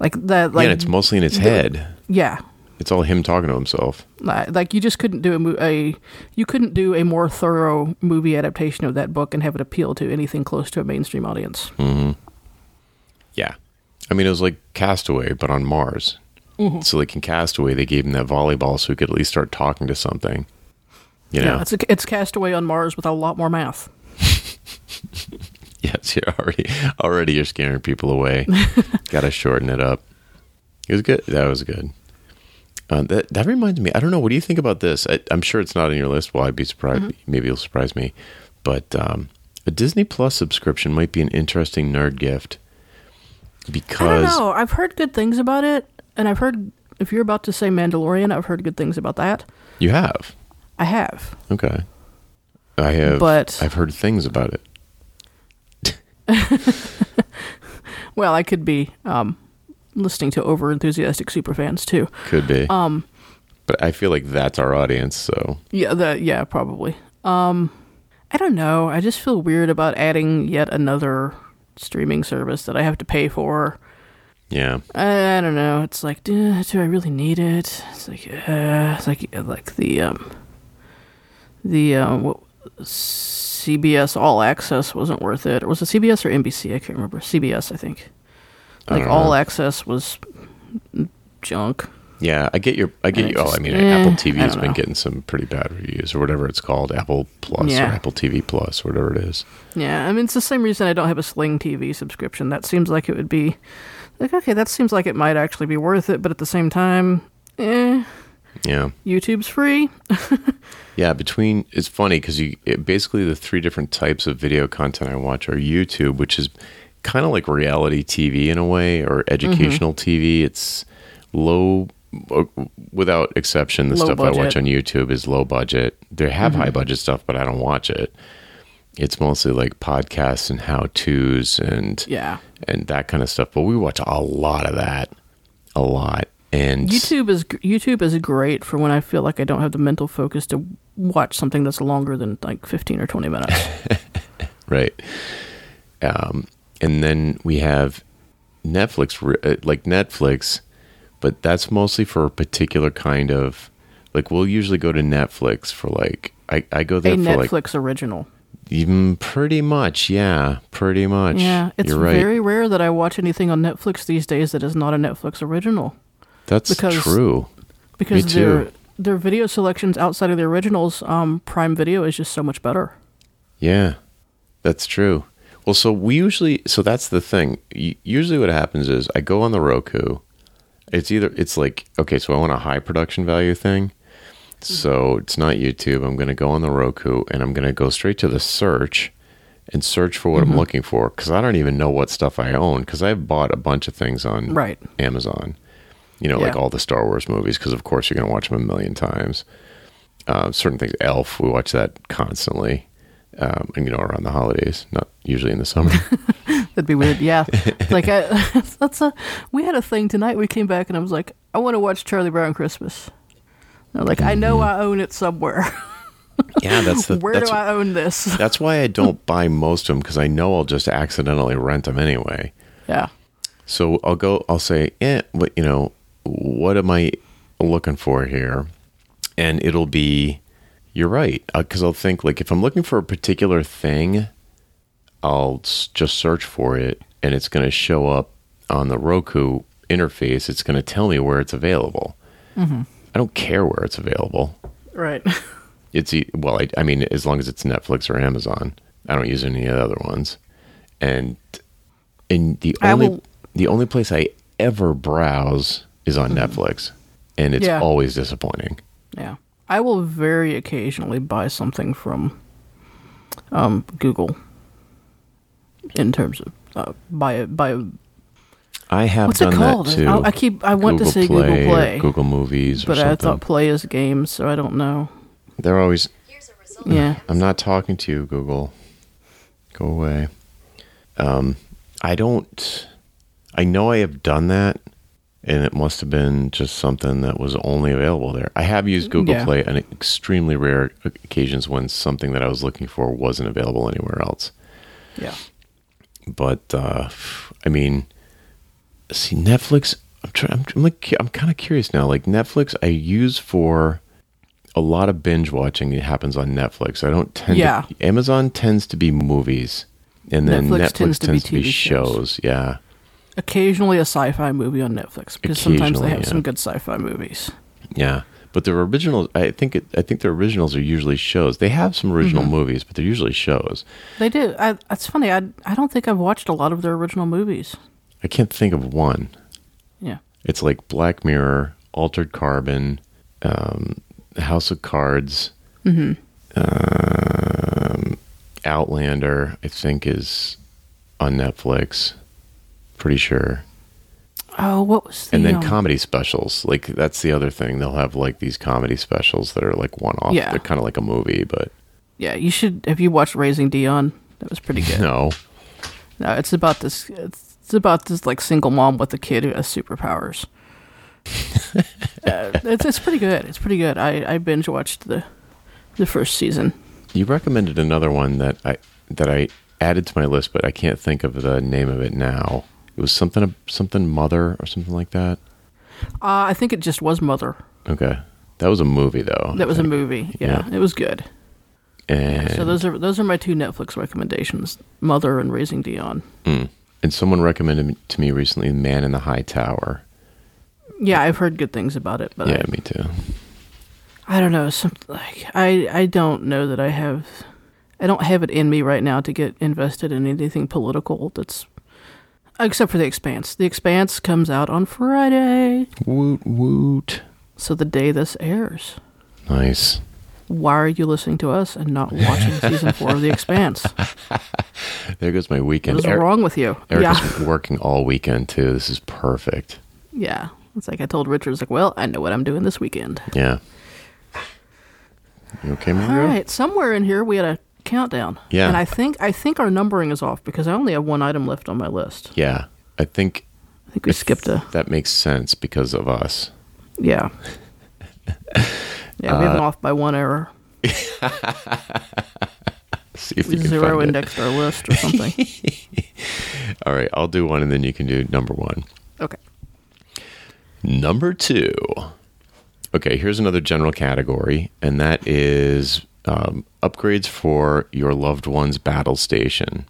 Speaker 2: like that
Speaker 1: yeah,
Speaker 2: like
Speaker 1: and it's mostly in his
Speaker 2: the-
Speaker 1: head.
Speaker 2: yeah
Speaker 1: It's all him talking to himself.
Speaker 2: like you just couldn't do a, mo- a you couldn't do a more thorough movie adaptation of that book and have it appeal to anything close to a mainstream audience
Speaker 1: Yeah. I mean, it was like Castaway, but on Mars.
Speaker 2: Mm-hmm.
Speaker 1: So, like in Castaway, they gave him that volleyball so he could at least start talking to something. You know?
Speaker 2: yeah it's a, it's castaway on mars with a lot more math
Speaker 1: yes, you're already already you're scaring people away. Got to shorten it up. It was good. That was good. Uh, that that reminds me. I don't know. What do you think about this? I, I'm sure it's not on your list. Well, I'd be surprised.
Speaker 2: Mm-hmm.
Speaker 1: Maybe it'll surprise me. But um, a Disney Plus subscription might be an interesting nerd gift because
Speaker 2: i don't know i've heard good things about it and i've heard if you're about to say mandalorian i've heard good things about that
Speaker 1: you have.
Speaker 2: i have
Speaker 1: Okay. I have,
Speaker 2: But-
Speaker 1: I've heard things about it.
Speaker 2: Well, I could be um, listening to over enthusiastic superfans too.
Speaker 1: Could be. Um, but I feel like that's our audience. So
Speaker 2: Yeah, the yeah, probably. Um, I don't know. I just feel weird about adding yet another streaming service that I have to pay for.
Speaker 1: yeah,
Speaker 2: I, I don't know. It's like, do, do I really need it? It's like, uh, it's like like the um, the um, what, CBS All Access wasn't worth it. Or was it CBS or NBC? I can't remember. CBS, I think. Like All
Speaker 1: know.
Speaker 2: Access was junk.
Speaker 1: yeah. I get your. I get you. Oh, I mean,
Speaker 2: eh,
Speaker 1: Apple TV
Speaker 2: has
Speaker 1: been
Speaker 2: know.
Speaker 1: getting some pretty bad reviews, or whatever it's called, Apple Plus
Speaker 2: Yeah.
Speaker 1: or Apple TV Plus, whatever it is.
Speaker 2: Yeah, I mean it's the same reason I don't have a Sling TV subscription. That seems like it would be like okay, that seems like it might actually be worth it, but at the same time, eh,
Speaker 1: Yeah,
Speaker 2: YouTube's free.
Speaker 1: yeah. Between it's funny because you it, basically the three different types of video content I watch are YouTube, which is kind of like reality TV in a way, or
Speaker 2: Mm-hmm.
Speaker 1: educational TV. It's low. uh, Without exception, the
Speaker 2: Low
Speaker 1: stuff I watch.
Speaker 2: Mm-hmm.
Speaker 1: on YouTube is low budget. They have high budget stuff, but I don't watch it. It's mostly like podcasts and how tos and
Speaker 2: Yeah.
Speaker 1: and that kind of stuff. But we watch a lot of that, a lot. And
Speaker 2: YouTube is YouTube is great for when I feel like I don't have the mental focus to watch something that's longer than like 15 or 20 minutes.
Speaker 1: right, um, and then we have Netflix, uh, like Netflix, but that's mostly for a particular kind of. Like we'll usually go to Netflix for like I, I go
Speaker 2: a
Speaker 1: there for like
Speaker 2: Netflix original.
Speaker 1: even pretty much yeah pretty much
Speaker 2: Yeah, it's
Speaker 1: you're right
Speaker 2: very rare that I watch anything on Netflix these days that is not a Netflix original
Speaker 1: that's
Speaker 2: because-
Speaker 1: true
Speaker 2: because
Speaker 1: Me too.
Speaker 2: they're their video selections outside of the originals, um, Prime Video is just so much better.
Speaker 1: Yeah, that's true. Well, so we usually, so that's the thing. Usually, what happens is I go on the Roku. It's either it's like okay, so I want a high production value thing. So it's not YouTube. I'm going to go on the Roku and I'm going to go straight to the search and search for what I'm looking for because I don't even know what stuff I own because I've bought a bunch of things on
Speaker 2: Right.
Speaker 1: Amazon. You know, like all the Star Wars movies because of course you're going to watch them a million times. Uh, certain things, Elf, we watch that constantly, um, and you know around the holidays, not usually in the summer.
Speaker 2: That'd be weird. Yeah, like I, that's a. We had a thing tonight. We came back and I was like, I want to watch Charlie Brown Christmas. And I'm like, I know I own it somewhere.
Speaker 1: yeah, that's the
Speaker 2: Where
Speaker 1: that's,
Speaker 2: do I own this?
Speaker 1: that's why I don't buy most of them because I know I'll just accidentally rent them anyway.
Speaker 2: yeah.
Speaker 1: So I'll go. I'll say, eh, what you know, what am I looking for here? And it'll be, you're right, uh, because I'll think like if I'm looking for a particular thing, I'll s- just search for it, and it's going to show up on the Roku interface. It's going to tell me where it's available. Mm-hmm. I don't care where it's available.
Speaker 2: Right.
Speaker 1: It's e- well, I, I mean, as long as it's Netflix or Amazon, I don't use any of the other ones. And and the
Speaker 2: I
Speaker 1: only
Speaker 2: will-
Speaker 1: the only place I ever browse is on mm-hmm. Netflix, and it's
Speaker 2: Yeah.
Speaker 1: always disappointing.
Speaker 2: Yeah. I will very occasionally buy something from um, Google in terms of uh, buy buy
Speaker 1: I have
Speaker 2: What's it
Speaker 1: done
Speaker 2: called?
Speaker 1: that too.
Speaker 2: I- I keep- I want to say Google
Speaker 1: or
Speaker 2: Play,
Speaker 1: Google Movies, or
Speaker 2: but I thought play is games, so I don't know.
Speaker 1: They're always.
Speaker 3: Here's a.
Speaker 2: Yeah.
Speaker 1: I'm not talking to you, Google. Go away. Um, I don't. I know I have done that, and it must have been just something that was only available there. I have used Google
Speaker 2: Yeah.
Speaker 1: Play on extremely rare occasions when something that I was looking for wasn't available anywhere else.
Speaker 2: Yeah.
Speaker 1: But uh, I mean, see, Netflix. I'm trying. I'm, I'm like, I'm kind of curious now. Like Netflix, I use for a lot of binge watching. It happens on Netflix. I don't tend.
Speaker 2: Yeah.
Speaker 1: To, Amazon tends to be movies, and then
Speaker 2: Netflix
Speaker 1: Netflix,
Speaker 2: tends
Speaker 1: tends,
Speaker 2: to
Speaker 1: to
Speaker 2: be
Speaker 1: be,
Speaker 2: shows.
Speaker 1: shows. Yeah.
Speaker 2: Occasionally a sci-fi movie on Netflix because sometimes they have
Speaker 1: yeah.
Speaker 2: some good sci-fi movies.
Speaker 1: Yeah. But their originals, I think, it, I think their originals are usually shows. They have some original
Speaker 2: Mm-hmm.
Speaker 1: movies, but they're usually shows.
Speaker 2: They do. I, it's funny. I I don't think I've watched a lot of their original movies.
Speaker 1: I can't think of one.
Speaker 2: Yeah.
Speaker 1: It's like Black Mirror, Altered Carbon, um, House of Cards, um, Outlander. I think is on Netflix. Pretty sure.
Speaker 2: Oh, what was the?
Speaker 1: And then
Speaker 2: um,
Speaker 1: comedy specials. Like that's the other thing. They'll have like these comedy specials that are like one off.
Speaker 2: Yeah.
Speaker 1: They're kind of like a movie, but
Speaker 2: yeah, you should. Have you watched Raising Dion? That was pretty good.
Speaker 1: no.
Speaker 2: No, it's about this. It's, it's about this like single mom with a kid who has superpowers. uh, it's it's pretty good. It's pretty good. I I binge watched the the first season.
Speaker 1: You recommended another one that I that I added to my list, but I can't think of the name of it now. It was something something mother or something like that.
Speaker 2: Uh, I think it just was Mother.
Speaker 1: Okay, that was a movie though.
Speaker 2: That
Speaker 1: I
Speaker 2: was a movie. Yeah, it was good.
Speaker 1: And
Speaker 2: So those are those are my two Netflix recommendations: Mother and Raising Dion.
Speaker 1: mm. and someone recommended to me recently "Man in the High Tower."
Speaker 2: Yeah, I've heard good things about it, but
Speaker 1: yeah,
Speaker 2: I,
Speaker 1: me too.
Speaker 2: I don't know. Some like I I don't know that I have. I don't have it in me right now to get invested in anything political. That's except for the Expanse. The Expanse comes out on Friday,
Speaker 1: Woot woot.
Speaker 2: so the day this airs.
Speaker 1: Nice.
Speaker 2: Why are you listening to us and not watching season four of The Expanse?
Speaker 1: There goes my weekend.
Speaker 2: What's
Speaker 1: Eric-
Speaker 2: wrong with you?
Speaker 1: Erica's
Speaker 2: yeah,
Speaker 1: working all weekend too. This is perfect.
Speaker 2: yeah. It's like I told Richard, it's like, well, I know what I'm doing this weekend.
Speaker 1: Yeah. You okay,
Speaker 2: All
Speaker 1: Margo?
Speaker 2: right, somewhere in here we had a countdown.
Speaker 1: Yeah.
Speaker 2: and I think I think our numbering is off because I only have one item left on my list.
Speaker 1: Yeah, I think
Speaker 2: I think we skipped a
Speaker 1: that makes sense because of us.
Speaker 2: yeah. Yeah, we have
Speaker 1: Uh,
Speaker 2: off by one error.
Speaker 1: See if
Speaker 2: We
Speaker 1: you can
Speaker 2: zero
Speaker 1: it.
Speaker 2: indexed our list or something.
Speaker 1: All right, I'll do one, and then you can do number one.
Speaker 2: okay.
Speaker 1: Number two. Okay, here's another general category, and that is um, upgrades for your loved one's battle station.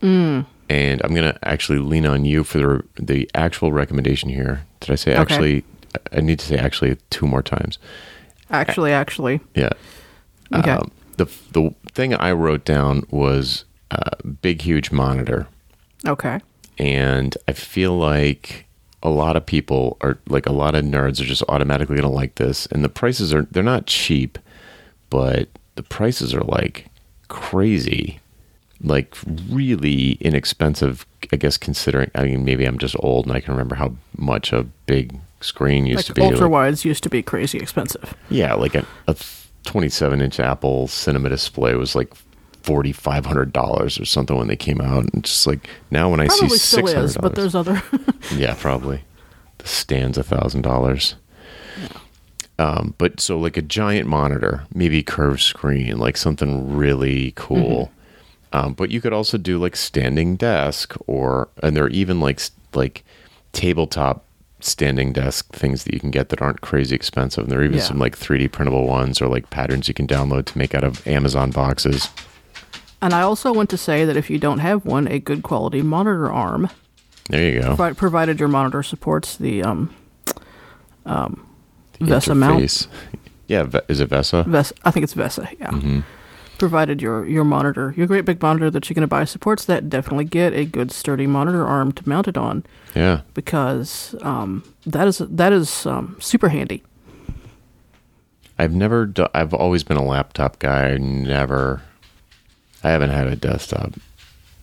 Speaker 2: Mm.
Speaker 1: And I'm going to actually lean on you for the, the actual recommendation here. Did I say
Speaker 2: Okay.
Speaker 1: actually? I need to say actually two more times.
Speaker 2: Actually, actually.
Speaker 1: Yeah.
Speaker 2: Okay.
Speaker 1: Um, the the thing I wrote down was uh, big, huge monitor,
Speaker 2: Okay.
Speaker 1: and I feel like a lot of people are like a lot of nerds are just automatically going to like this, and the prices are they're not cheap, but the prices are like crazy, like really inexpensive. I guess considering, I mean, maybe I'm just old and I can remember how much a big screen used
Speaker 2: Like
Speaker 1: to be.
Speaker 2: ultra
Speaker 1: like-
Speaker 2: wides used to be crazy expensive.
Speaker 1: yeah, like a, a 27 inch Apple cinema display was like forty five hundred dollars or something when they came out, and just like now when I
Speaker 2: Probably
Speaker 1: see six hundred
Speaker 2: is, but there's other.
Speaker 1: yeah, probably the stand's a thousand dollars. Um, but so like a giant monitor, maybe curved screen, like something really cool. Um, but you could also do like standing desk, or and there are even like like tabletop standing desk things that you can get that aren't crazy expensive. And there are even
Speaker 2: Yeah.
Speaker 1: some like 3D printable ones or like patterns you can download to make out of Amazon boxes.
Speaker 2: and I also want to say that if you don't have one, a good quality monitor arm,
Speaker 1: There you go.
Speaker 2: provided your monitor supports the um, um, VESA mount.
Speaker 1: Yeah, is it Vesa?
Speaker 2: Ves- I think it's VESA, yeah.
Speaker 1: Mm-hmm.
Speaker 2: Provided your, your monitor, your great big monitor that you're going to buy supports that, definitely get a good sturdy monitor arm to mount it on
Speaker 1: Yeah.
Speaker 2: because um, that is that is um, super handy.
Speaker 1: I've never. Do- I've always been a laptop guy. I never. I haven't had a desktop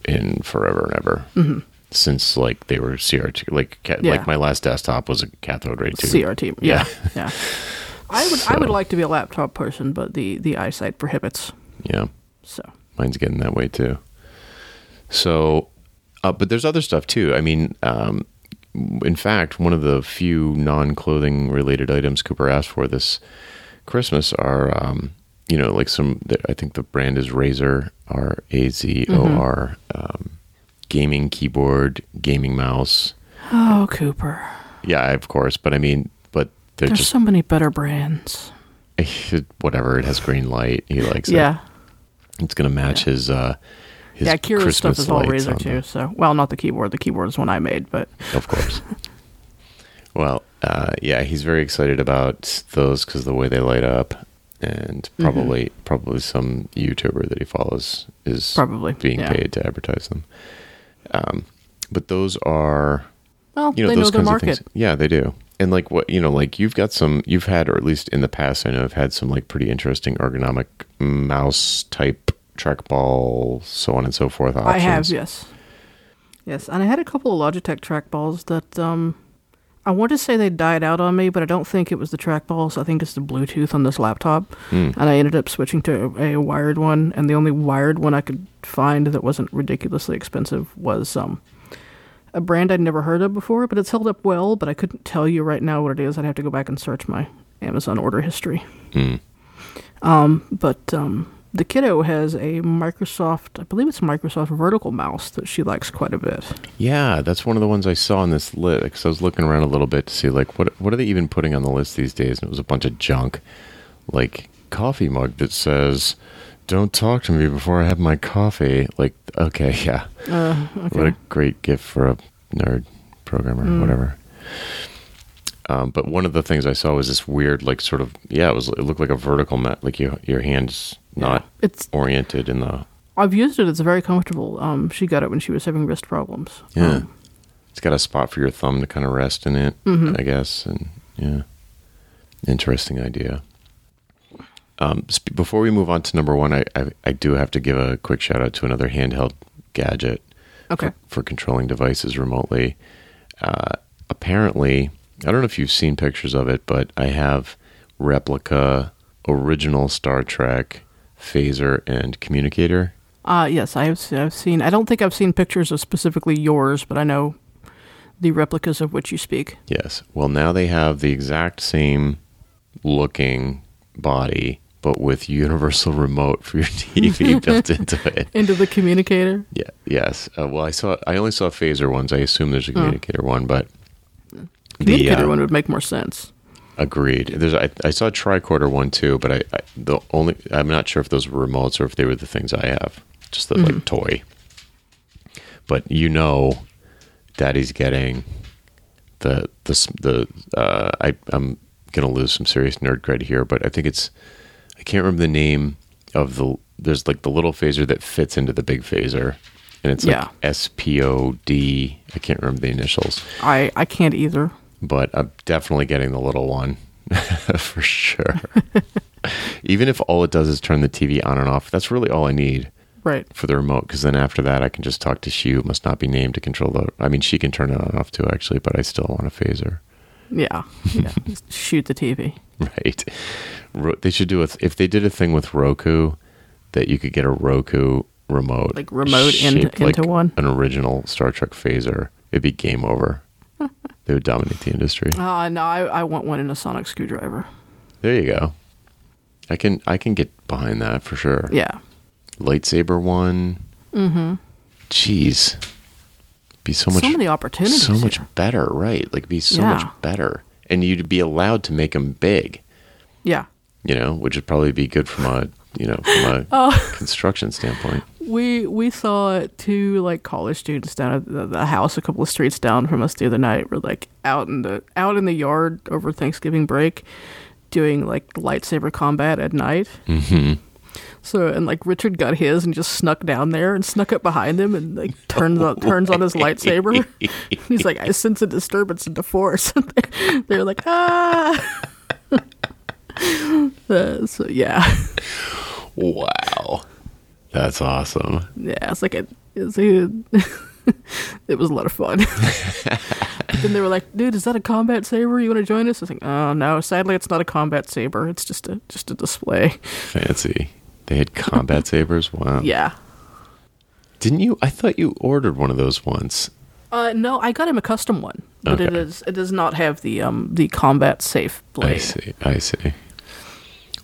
Speaker 1: in forever and ever. Since like they were CRT, like ca-
Speaker 2: Mm-hmm. Yeah.
Speaker 1: like my last desktop was a cathode ray tube.
Speaker 2: CRT, yeah, yeah. I would I would like to be a laptop person, but the the eyesight prohibits.
Speaker 1: Yeah,
Speaker 2: So
Speaker 1: mine's getting that way too. So, uh, but there's other stuff too. I mean, um, in fact, one of the few non-clothing related items Cooper asked for this Christmas are, um, you know, like some. I think the brand is Razor R A Z O R, um, gaming keyboard, gaming mouse.
Speaker 2: oh Cooper,
Speaker 1: Yeah, of course, but I mean, but
Speaker 2: there's
Speaker 1: just
Speaker 2: so many better brands.
Speaker 1: whatever. It has green light. He likes it.
Speaker 2: Yeah,
Speaker 1: It's gonna match his. uh his
Speaker 2: yeah. Kira's
Speaker 1: Christmas
Speaker 2: stuff is all Razer too. So well, not the keyboard. The keyboard is one I made, but
Speaker 1: Of course. well, uh, yeah, he's very excited about those because the way they light up, and
Speaker 2: Mm-hmm.
Speaker 1: probably probably some YouTuber that he follows is
Speaker 2: Probably,
Speaker 1: being
Speaker 2: yeah.
Speaker 1: paid to advertise them. Um, but those are
Speaker 2: well,
Speaker 1: you know
Speaker 2: they
Speaker 1: those
Speaker 2: know
Speaker 1: kinds
Speaker 2: market.
Speaker 1: of things. Yeah, they do. And like what you know, like you've got some, you've had, or at least in the past, I know I've had some like pretty interesting ergonomic mouse type trackball, so on and so forth. Options.
Speaker 2: I have, yes, yes, and I had a couple of Logitech trackballs that um, I want to say they died out on me, but I don't think it was the trackballs. I think it's the Bluetooth on this laptop,
Speaker 1: Hmm.
Speaker 2: and I ended up switching to a, a wired one. And the only wired one I could find that wasn't ridiculously expensive was um, a brand I'd never heard of before, but it's held up well. But I couldn't tell you right now what it is. I'd have to go back and search my Amazon order history.
Speaker 1: Hmm.
Speaker 2: Um, but um, the kiddo has a Microsoft, I believe it's a Microsoft vertical mouse that she likes quite a bit.
Speaker 1: Yeah, that's one of the ones I saw on this list because I was looking around a little bit to see like what what are they even putting on the list these days, and it was a bunch of junk, like coffee mug that says, "Don't talk to me before I have my coffee." Like, okay, yeah,
Speaker 2: Uh,
Speaker 1: what a great gift for a nerd programmer,
Speaker 2: Mm.
Speaker 1: whatever. Um, but one of the things I saw was this weird, like, sort of, yeah, it was. It looked like a vertical mat, like your your hands not
Speaker 2: It's
Speaker 1: oriented in the.
Speaker 2: I've used it. It's very comfortable. Um, she got it when she was having wrist problems.
Speaker 1: Yeah.
Speaker 2: Um,
Speaker 1: It's got a spot for your thumb to kind of rest in it,
Speaker 2: Mhm.
Speaker 1: I guess. And yeah, interesting idea. Um, before we move on to number one, I, I I do have to give a quick shout out to another handheld gadget
Speaker 2: okay.
Speaker 1: for, for controlling devices remotely. Uh, apparently, I don't know if you've seen pictures of it, but I have replica original Star Trek phaser and communicator.
Speaker 2: Uh, yes, I have. I've seen. I don't think I've seen pictures of specifically yours, but I know the replicas of which you speak.
Speaker 1: Yes. Well, now they have the exact same looking body, but with universal remote for your TV built into it.
Speaker 2: Into the communicator.
Speaker 1: Yeah. Yes. Uh, well, I saw. I only saw phaser ones. I assume there's a
Speaker 2: Oh.
Speaker 1: communicator one, but the
Speaker 2: Communicator
Speaker 1: uh,
Speaker 2: one would make more sense.
Speaker 1: agreed. There's. I, I saw a tricorder one too, but I, I the only. I'm not sure if those were remotes or if they were the things I have. Just the like toy. But you know, Daddy's getting the the the. Uh, I I'm gonna lose some serious nerd cred here, but I think it's I can't remember the name of the. There's like the little phaser that fits into the big phaser, and it's
Speaker 2: Yeah.
Speaker 1: like S P O D. I can't remember the initials,
Speaker 2: I I can't either.
Speaker 1: but I'm definitely getting the little one for sure. Even if all it does is turn the TV on and off, that's really all I need
Speaker 2: Right.
Speaker 1: for the remote. Because then after that, I can just talk to she who must not be named to control the. I mean, she can turn it on and off too, actually, but I still want a phaser.
Speaker 2: Yeah. Yeah. Shoot the TV.
Speaker 1: Right. Ro- They should do a if they did a thing with Roku that you could get a Roku remote,
Speaker 2: Like remote in- into
Speaker 1: like
Speaker 2: one?
Speaker 1: an original Star Trek phaser. It'd be game over. they would dominate the industry.
Speaker 2: Uh, no, I, I want one in a sonic screwdriver.
Speaker 1: There you go. I can I can get behind that for sure.
Speaker 2: Yeah.
Speaker 1: Lightsaber one. Mm-hmm. Jeez. Be so much
Speaker 2: so many opportunities.
Speaker 1: so much
Speaker 2: here.
Speaker 1: better, right? Like be so
Speaker 2: Yeah.
Speaker 1: much better, and you'd be allowed to make them big.
Speaker 2: Yeah.
Speaker 1: you know, which would probably be good from a you know from a
Speaker 2: Oh.
Speaker 1: construction standpoint.
Speaker 2: We we saw two like college students down at the, the house a couple of streets down from us the other night. We're like out in the out in the yard over Thanksgiving break, doing like lightsaber combat at night. Mm-hmm. So and like Richard got his and just snuck down there and snuck up behind him and like turns on turns on his lightsaber. He's like, I sense a disturbance in the force. They're like, ah. Uh, so yeah.
Speaker 1: Wow, that's awesome.
Speaker 2: Yeah, it's like a, it's a it was a lot of fun. Then they were like, "Dude, is that a combat saber? You want to join us?" I was like, "Oh no, sadly, it's not a combat saber. It's just a just a display."
Speaker 1: Fancy. They had combat sabers. Wow.
Speaker 2: Yeah.
Speaker 1: Didn't you? I thought you ordered one of those once.
Speaker 2: Uh, no, I got him a custom one, but it
Speaker 1: Okay.
Speaker 2: is it does not have the um the combat safe blade.
Speaker 1: I see. I see.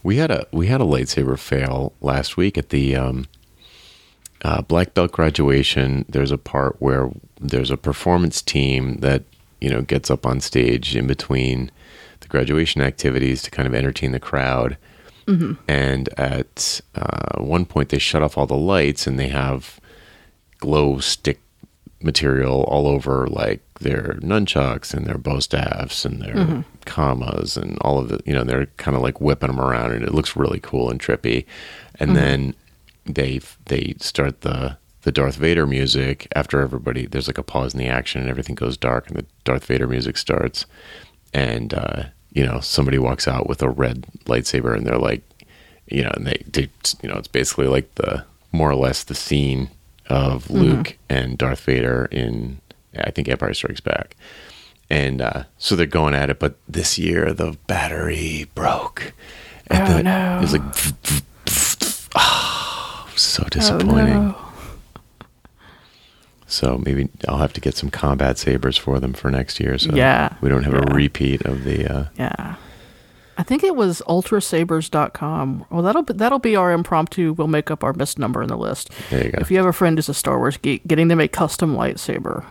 Speaker 1: We had a we had a lightsaber fail last week at the um, uh, black belt graduation. There's a part where there's a performance team that you know gets up on stage in between the graduation activities to kind of entertain the crowd. And at uh, one point, they shut off all the lights and they have glow stick material all over like their nunchucks and their bow staffs and their kamas and all of the you know they're kind of like whipping them around and it looks really cool and trippy. And then they they start the the Darth Vader music after everybody there's like a pause in the action and everything goes dark and the Darth Vader music starts. And uh you know somebody walks out with a red lightsaber and they're like you know and they, they you know it's basically like the more or less the scene of Luke and Darth Vader in I think Empire Strikes Back. And uh, so they're going at it, but this year the battery broke. And
Speaker 2: Oh,
Speaker 1: the-
Speaker 2: no.
Speaker 1: It was like ah, so disappointing.
Speaker 2: Oh, no.
Speaker 1: So maybe I'll have to get some combat sabers for them for next year. So
Speaker 2: Yeah,
Speaker 1: we don't have a repeat of the. Uh,
Speaker 2: Yeah. I think it was ultrasabers.com. Well, that'll be, that'll be our impromptu. We'll make up our missed number in the list.
Speaker 1: There you go.
Speaker 2: If you have a friend who's a Star Wars geek, getting them a custom lightsaber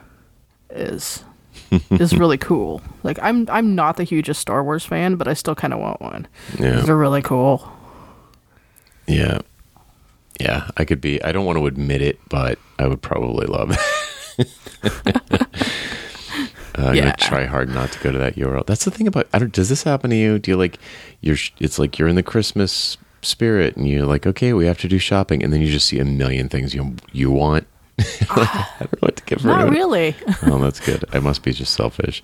Speaker 2: is is really cool. Like I'm I'm not the hugest Star Wars fan, but I still kind of want one.
Speaker 1: Yeah.
Speaker 2: They're really cool.
Speaker 1: Yeah. Yeah, I could be. I don't want to admit it, but I would probably love it. Uh, I'm
Speaker 2: Yeah.
Speaker 1: gonna try hard not to go to that URL. That's the thing about. I don't. Does this happen to you? Do you like? You're. It's like you're in the Christmas spirit, and you're like, okay, we have to do shopping, and then you just see a million things you you want. Like, I don't know what to get for
Speaker 2: Not really.
Speaker 1: Oh, that's good. I must be just selfish,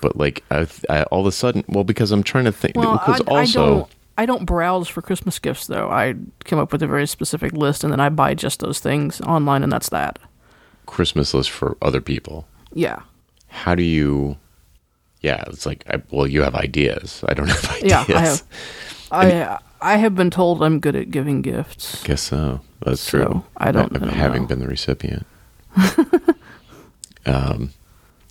Speaker 1: but like, I, I all of a sudden, well, because I'm trying to think.
Speaker 2: Well,
Speaker 1: because
Speaker 2: I,
Speaker 1: also,
Speaker 2: I don't. I don't browse for Christmas gifts though. I come up with a very specific list, and then I buy just those things online, and that's that.
Speaker 1: Christmas list for other people.
Speaker 2: Yeah.
Speaker 1: how do you yeah it's like I, well you have ideas i don't have ideas
Speaker 2: Yeah, I have. I I have been told I'm good at giving gifts.
Speaker 1: guess so that's
Speaker 2: So,
Speaker 1: true
Speaker 2: I don't- I don't
Speaker 1: having been the recipient um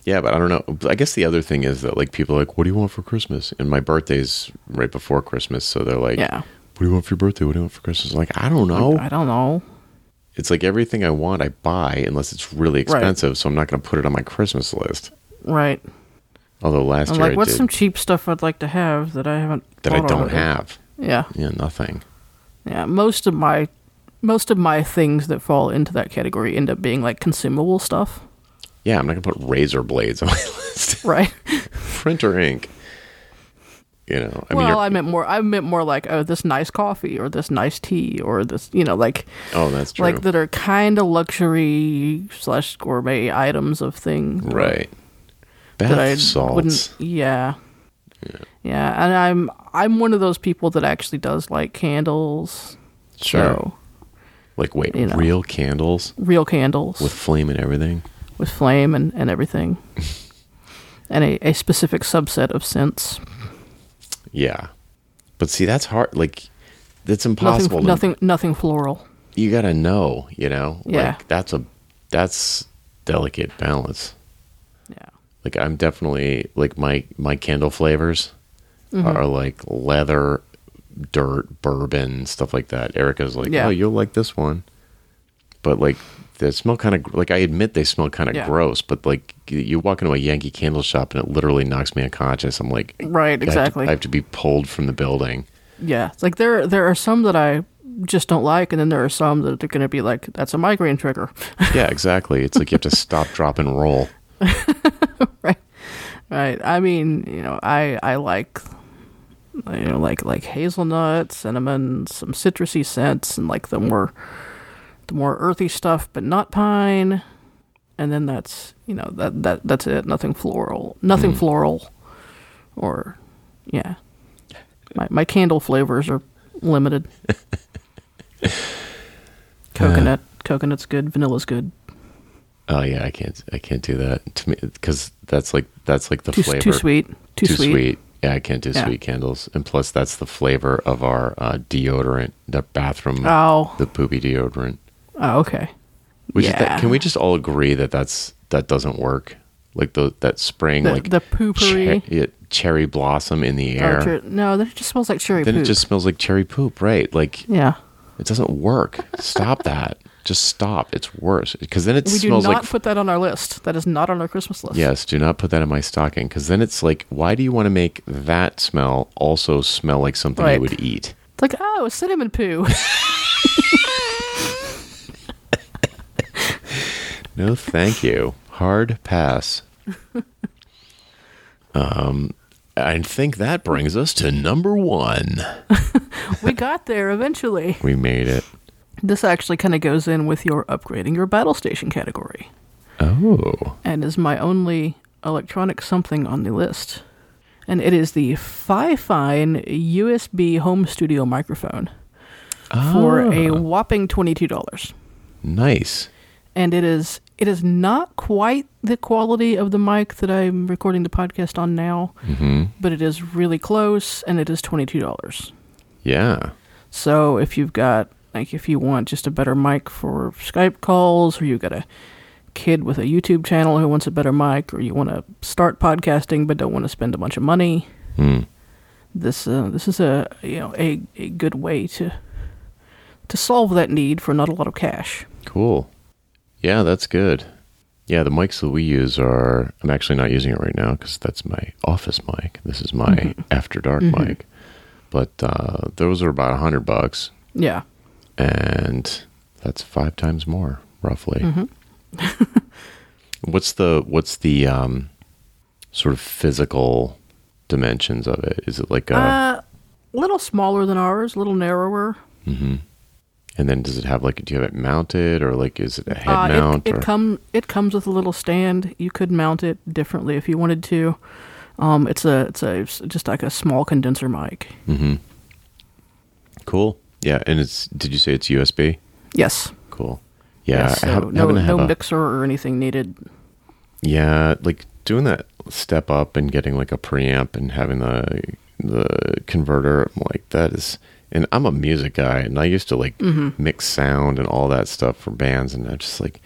Speaker 1: yeah but i don't know i guess the other thing is that like people are like what do you want for christmas and my birthday's right before christmas so they're like
Speaker 2: Yeah.
Speaker 1: what do you want for your birthday what do you want for christmas I'm like i don't know
Speaker 2: I don't know.
Speaker 1: it's like everything i want i buy unless it's really expensive so i'm not going to put it on my christmas list
Speaker 2: Right.
Speaker 1: although last
Speaker 2: I'm
Speaker 1: year
Speaker 2: like,
Speaker 1: i
Speaker 2: what's
Speaker 1: did
Speaker 2: some cheap stuff I'd like to have that I haven't
Speaker 1: that i don't
Speaker 2: already?
Speaker 1: have
Speaker 2: Yeah.
Speaker 1: yeah nothing
Speaker 2: Yeah. Most of my most of my things that fall into that category end up being like consumable stuff.
Speaker 1: Yeah, I'm not gonna put razor blades on my list.
Speaker 2: Right.
Speaker 1: Printer ink. You know, I mean,
Speaker 2: well,
Speaker 1: you're-
Speaker 2: I meant more. I meant more like, oh, this nice coffee or this nice tea or this, you know, like
Speaker 1: oh, that's true.
Speaker 2: like that are kind of luxury slash gourmet items of things.
Speaker 1: right. Bath
Speaker 2: That
Speaker 1: salts.
Speaker 2: wouldn't. Yeah. Yeah, and I'm I'm one of those people that actually does like candles.
Speaker 1: Sure.
Speaker 2: So,
Speaker 1: Like, wait,
Speaker 2: you know.
Speaker 1: real candles
Speaker 2: real candles
Speaker 1: with flame and everything?
Speaker 2: With flame and, and everything. and a, a specific subset of scents.
Speaker 1: Yeah. But see, that's hard. Like, that's impossible.
Speaker 2: Nothing nothing nothing floral.
Speaker 1: You gotta know, you know?
Speaker 2: Yeah.
Speaker 1: Like, that's a, that's delicate balance.
Speaker 2: Yeah.
Speaker 1: Like, I'm definitely, like, my, my candle flavors
Speaker 2: Mm-hmm.
Speaker 1: are like leather, dirt, bourbon, stuff like that. Erica's like,
Speaker 2: Yeah.
Speaker 1: oh, you'll like this one. But, like, they smell kind of, like, I admit they smell kind of
Speaker 2: Yeah.
Speaker 1: gross, but, like, you walk into a Yankee candle shop and it literally knocks me unconscious. I'm like,
Speaker 2: Right,
Speaker 1: I have to-
Speaker 2: exactly.
Speaker 1: I have to be pulled from the building.
Speaker 2: Yeah. It's like there there are some that I just don't like and then there are some that are gonna be like, that's a migraine trigger.
Speaker 1: Yeah, exactly. It's like you have to stop, drop, and roll.
Speaker 2: right. Right. I mean, you know, I I like you know, like like hazelnut, cinnamon, some citrusy scents and like the more the more earthy stuff, but not pine. And then that's you know, that that that's it. Nothing floral. Nothing
Speaker 1: Mm.
Speaker 2: floral. Or yeah. My my candle flavors are limited. Coconut. Coconut's good. Vanilla's good.
Speaker 1: Oh yeah, I can't, I can't do that to me because that's like that's like the
Speaker 2: Too,
Speaker 1: flavor.
Speaker 2: too sweet. Too, sweet.
Speaker 1: Yeah, I can't do
Speaker 2: Yeah.
Speaker 1: sweet candles, and plus that's the flavor of our uh, deodorant, the bathroom,
Speaker 2: Oh.
Speaker 1: the poopy deodorant.
Speaker 2: Oh, okay.
Speaker 1: Which is that,
Speaker 2: Yeah.
Speaker 1: can we just all agree that that's that doesn't work? Like the that spring,
Speaker 2: The,
Speaker 1: like
Speaker 2: the poopery.
Speaker 1: che- yeah, cherry blossom in the
Speaker 2: Oh,
Speaker 1: air.
Speaker 2: cher- no, that just smells like cherry
Speaker 1: then
Speaker 2: poop.
Speaker 1: it just smells like cherry poop, right? Like
Speaker 2: yeah.
Speaker 1: it doesn't work. Stop that. Just stop. It's worse because then it
Speaker 2: We do not
Speaker 1: like
Speaker 2: put that on our list. That is not on our Christmas list.
Speaker 1: Yes, do not put that in my stocking because then it's like, why do you want to make that smell also smell like something
Speaker 2: Right.
Speaker 1: you would eat?
Speaker 2: It's like, oh, cinnamon poo.
Speaker 1: No, thank you. Hard pass. um, I think that brings us to number one.
Speaker 2: we got there eventually.
Speaker 1: We made it.
Speaker 2: This actually kind of goes in with your upgrading your battle station category
Speaker 1: Oh,
Speaker 2: and is my only electronic something on the list. And it is the Fifine USB home studio microphone for a
Speaker 1: Ah.
Speaker 2: whopping $22.
Speaker 1: nice.
Speaker 2: and it is it is not quite the quality of the mic that I'm recording the podcast on now,
Speaker 1: hmm
Speaker 2: but it is really close, and it is twenty two dollars.
Speaker 1: Yeah.
Speaker 2: So if you've got like if you want just a better mic for Skype calls, or you've got a kid with a YouTube channel who wants a better mic, or you want to start podcasting but don't want to spend a bunch of money,
Speaker 1: Hmm.
Speaker 2: this uh, this is a you know a, a good way to to solve that need for not a lot of cash.
Speaker 1: Cool. Yeah, that's good. Yeah, the mics that we use are. I'm actually not using it right now because that's my office mic. This is my after dark mic. But uh, those are about a hundred bucks,
Speaker 2: Yeah.
Speaker 1: and that's five times more, roughly.
Speaker 2: Mm-hmm.
Speaker 1: what's the what's the um, sort of physical dimensions of it? Is it like a?
Speaker 2: Uh, little smaller than ours, a little narrower.
Speaker 1: mhm. And then does it have like? Do you have it mounted, or like is it a head
Speaker 2: Uh,
Speaker 1: mount?
Speaker 2: it it come it comes with a little stand. You could mount it differently if you wanted to. Um, it's a it's a it's just like a small condenser mic.
Speaker 1: Mm-hmm. Cool. Yeah, and it's. Did you say it's USB?
Speaker 2: Yes.
Speaker 1: Cool. Yeah,
Speaker 2: Yes,
Speaker 1: I
Speaker 2: so
Speaker 1: have,
Speaker 2: no no
Speaker 1: a,
Speaker 2: mixer or anything needed.
Speaker 1: Yeah, like doing that step up and getting like a preamp and having the the converter. I'm like that is. And I'm a music guy, and I used to like
Speaker 2: Mm-hmm.
Speaker 1: mix sound and all that stuff for bands, and I'm just like,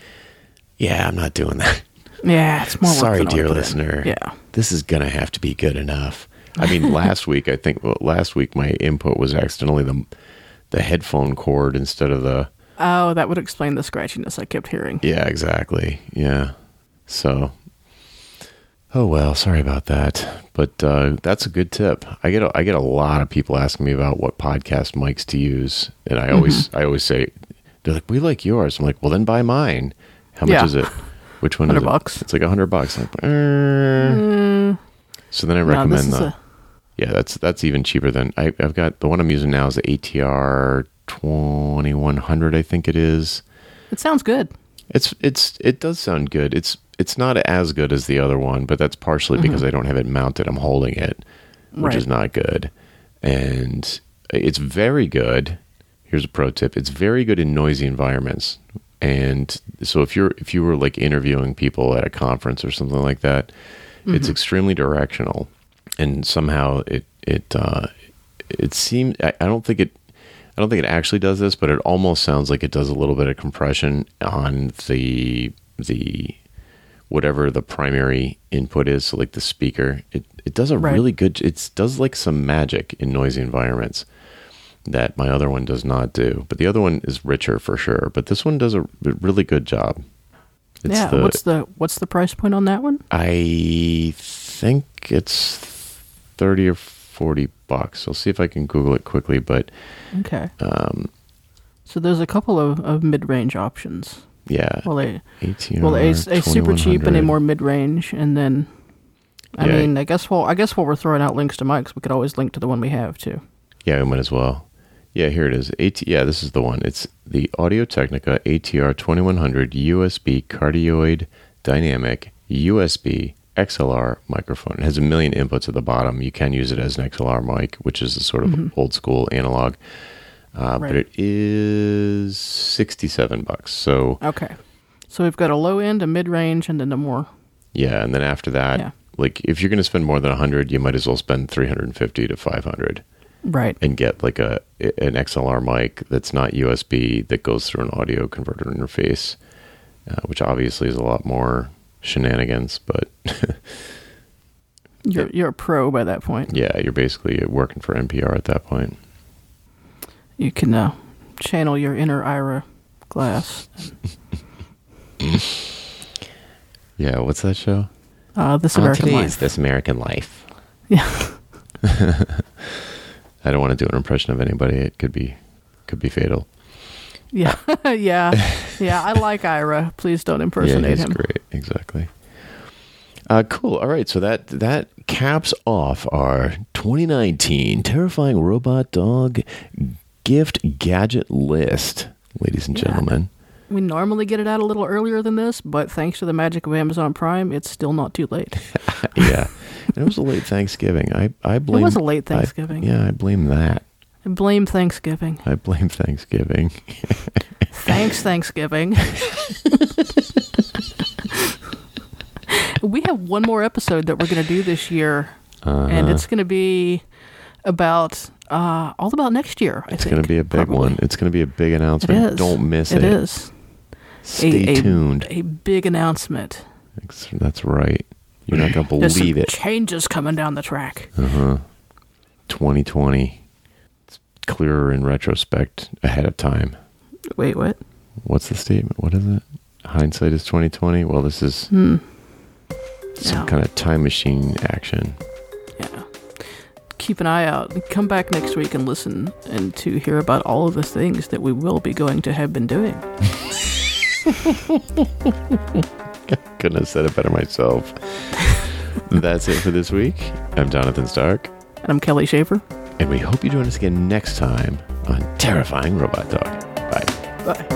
Speaker 1: yeah, I'm not doing that.
Speaker 2: Yeah, it's more.
Speaker 1: Sorry, dear listener.
Speaker 2: Yeah.
Speaker 1: this is gonna have to be good enough. I mean, last week I think well, last week my input was accidentally the the headphone cord instead of the
Speaker 2: Oh, that would explain the scratchiness I kept hearing.
Speaker 1: yeah exactly yeah. So oh well, sorry about that, but uh, that's a good tip. I get a, I get a lot of people asking me about what podcast mics to use, and I always
Speaker 2: Mm-hmm.
Speaker 1: I always say they're like we like yours. I'm like well then buy mine. How much
Speaker 2: Yeah.
Speaker 1: is it? Which one is
Speaker 2: 100
Speaker 1: it?
Speaker 2: bucks.
Speaker 1: It's like a hundred bucks. Like, "Er." So then I recommend
Speaker 2: is
Speaker 1: the
Speaker 2: a
Speaker 1: Yeah, that's that's even cheaper than I, I've got. The one I'm using now is the ATR 2100, I think it is.
Speaker 2: It sounds good.
Speaker 1: It's it's it does sound good. It's it's not as good as the other one, but that's partially because I don't have it mounted. I'm holding it, which
Speaker 2: Right.
Speaker 1: is not good. And it's very good. Here's a pro tip. It's very good in noisy environments. And so if you're if you were like interviewing people at a conference or something like that, it's extremely directional. And somehow it it uh it seems I, I don't think it I don't think it actually does this, but it almost sounds like it does a little bit of compression on the the whatever the primary input is, so like the speaker. It it does a
Speaker 2: Right.
Speaker 1: really good. It does like some magic in noisy environments that my other one does not do. But the other one is richer for sure. But this one does a really good job. It's
Speaker 2: yeah.
Speaker 1: the,
Speaker 2: what's the what's the price point on that one?
Speaker 1: I think it's thirty or forty bucks. I'll see if I can Google it quickly. But
Speaker 2: Okay.
Speaker 1: um,
Speaker 2: So there's a couple of, of mid range options.
Speaker 1: yeah,
Speaker 2: Well, a
Speaker 1: ATR
Speaker 2: well a, a super cheap and a more mid range, and then. I
Speaker 1: Yeah.
Speaker 2: mean, I guess well, I guess while we're throwing out links to mics, we could always link to the one we have too.
Speaker 1: Yeah, we might as well. Yeah, here it is. AT, yeah, this is the one. It's the Audio Technica ATR 2100 USB cardioid dynamic USB XLR microphone. It has a million inputs at the bottom. You can use it as an XLR mic, which is a sort of old school analog. Uh, But it is 67 bucks. So,
Speaker 2: Okay. So we've got a low end, a mid range, and then the more.
Speaker 1: yeah, and then after that,
Speaker 2: Yeah.
Speaker 1: like if you're going to spend more than 100, you might as well spend 350 to 500.
Speaker 2: Right.
Speaker 1: and get like a an XLR mic that's not USB that goes through an audio converter interface, uh, which obviously is a lot more shenanigans. But
Speaker 2: You're you're a pro by that point.
Speaker 1: yeah, you're basically working for NPR at that point.
Speaker 2: You can uh, channel your inner Ira glass.
Speaker 1: Yeah, what's that show?
Speaker 2: Uh, this American
Speaker 1: today's
Speaker 2: life.
Speaker 1: This American Life.
Speaker 2: Yeah.
Speaker 1: I don't want to do an impression of anybody. It could be could be fatal.
Speaker 2: Yeah. yeah. Yeah. I like Ira. Please don't
Speaker 1: yeah,
Speaker 2: impersonate
Speaker 1: he's
Speaker 2: him.
Speaker 1: great. Exactly. Uh, cool. All right. So that that caps off our 2019 terrifying robot dog gift gadget list, ladies and
Speaker 2: Yeah.
Speaker 1: gentlemen.
Speaker 2: We normally get it out a little earlier than this, but thanks to the magic of Amazon Prime, it's still not too late.
Speaker 1: yeah, it was a late Thanksgiving. I I blame.
Speaker 2: It was a late
Speaker 1: I-
Speaker 2: Thanksgiving.
Speaker 1: yeah, I blame that.
Speaker 2: I blame Thanksgiving.
Speaker 1: I blame Thanksgiving.
Speaker 2: Thanks, Thanksgiving. we have one more episode that we're going to do this year, and
Speaker 1: Uh-huh.
Speaker 2: it's going to be about uh, all about next year. I think.
Speaker 1: It's going to be a big
Speaker 2: probably.
Speaker 1: one. It's going to be a big announcement. Don't miss it.
Speaker 2: It is
Speaker 1: Stay
Speaker 2: a,
Speaker 1: tuned.
Speaker 2: A big announcement.
Speaker 1: That's, right. You're not going to
Speaker 2: There's
Speaker 1: believe
Speaker 2: some
Speaker 1: it.
Speaker 2: changes coming down the track.
Speaker 1: Uh huh. 2020. It's clearer in retrospect ahead of time.
Speaker 2: Wait, what?
Speaker 1: What's the statement? What is it? Hindsight is 2020. Well, this is
Speaker 2: Hmm.
Speaker 1: Some kind of time machine action.
Speaker 2: Yeah. Keep an eye out. Come back next week and listen and to hear about all of the things that we will be going to have been doing.
Speaker 1: Couldn't have said it better myself. That's it for this week. I'm Jonathan Stark,
Speaker 2: And I'm Kelly Schaefer.
Speaker 1: and we hope you join us again next time on Terrifying Robot Dog. Bye.
Speaker 2: Bye.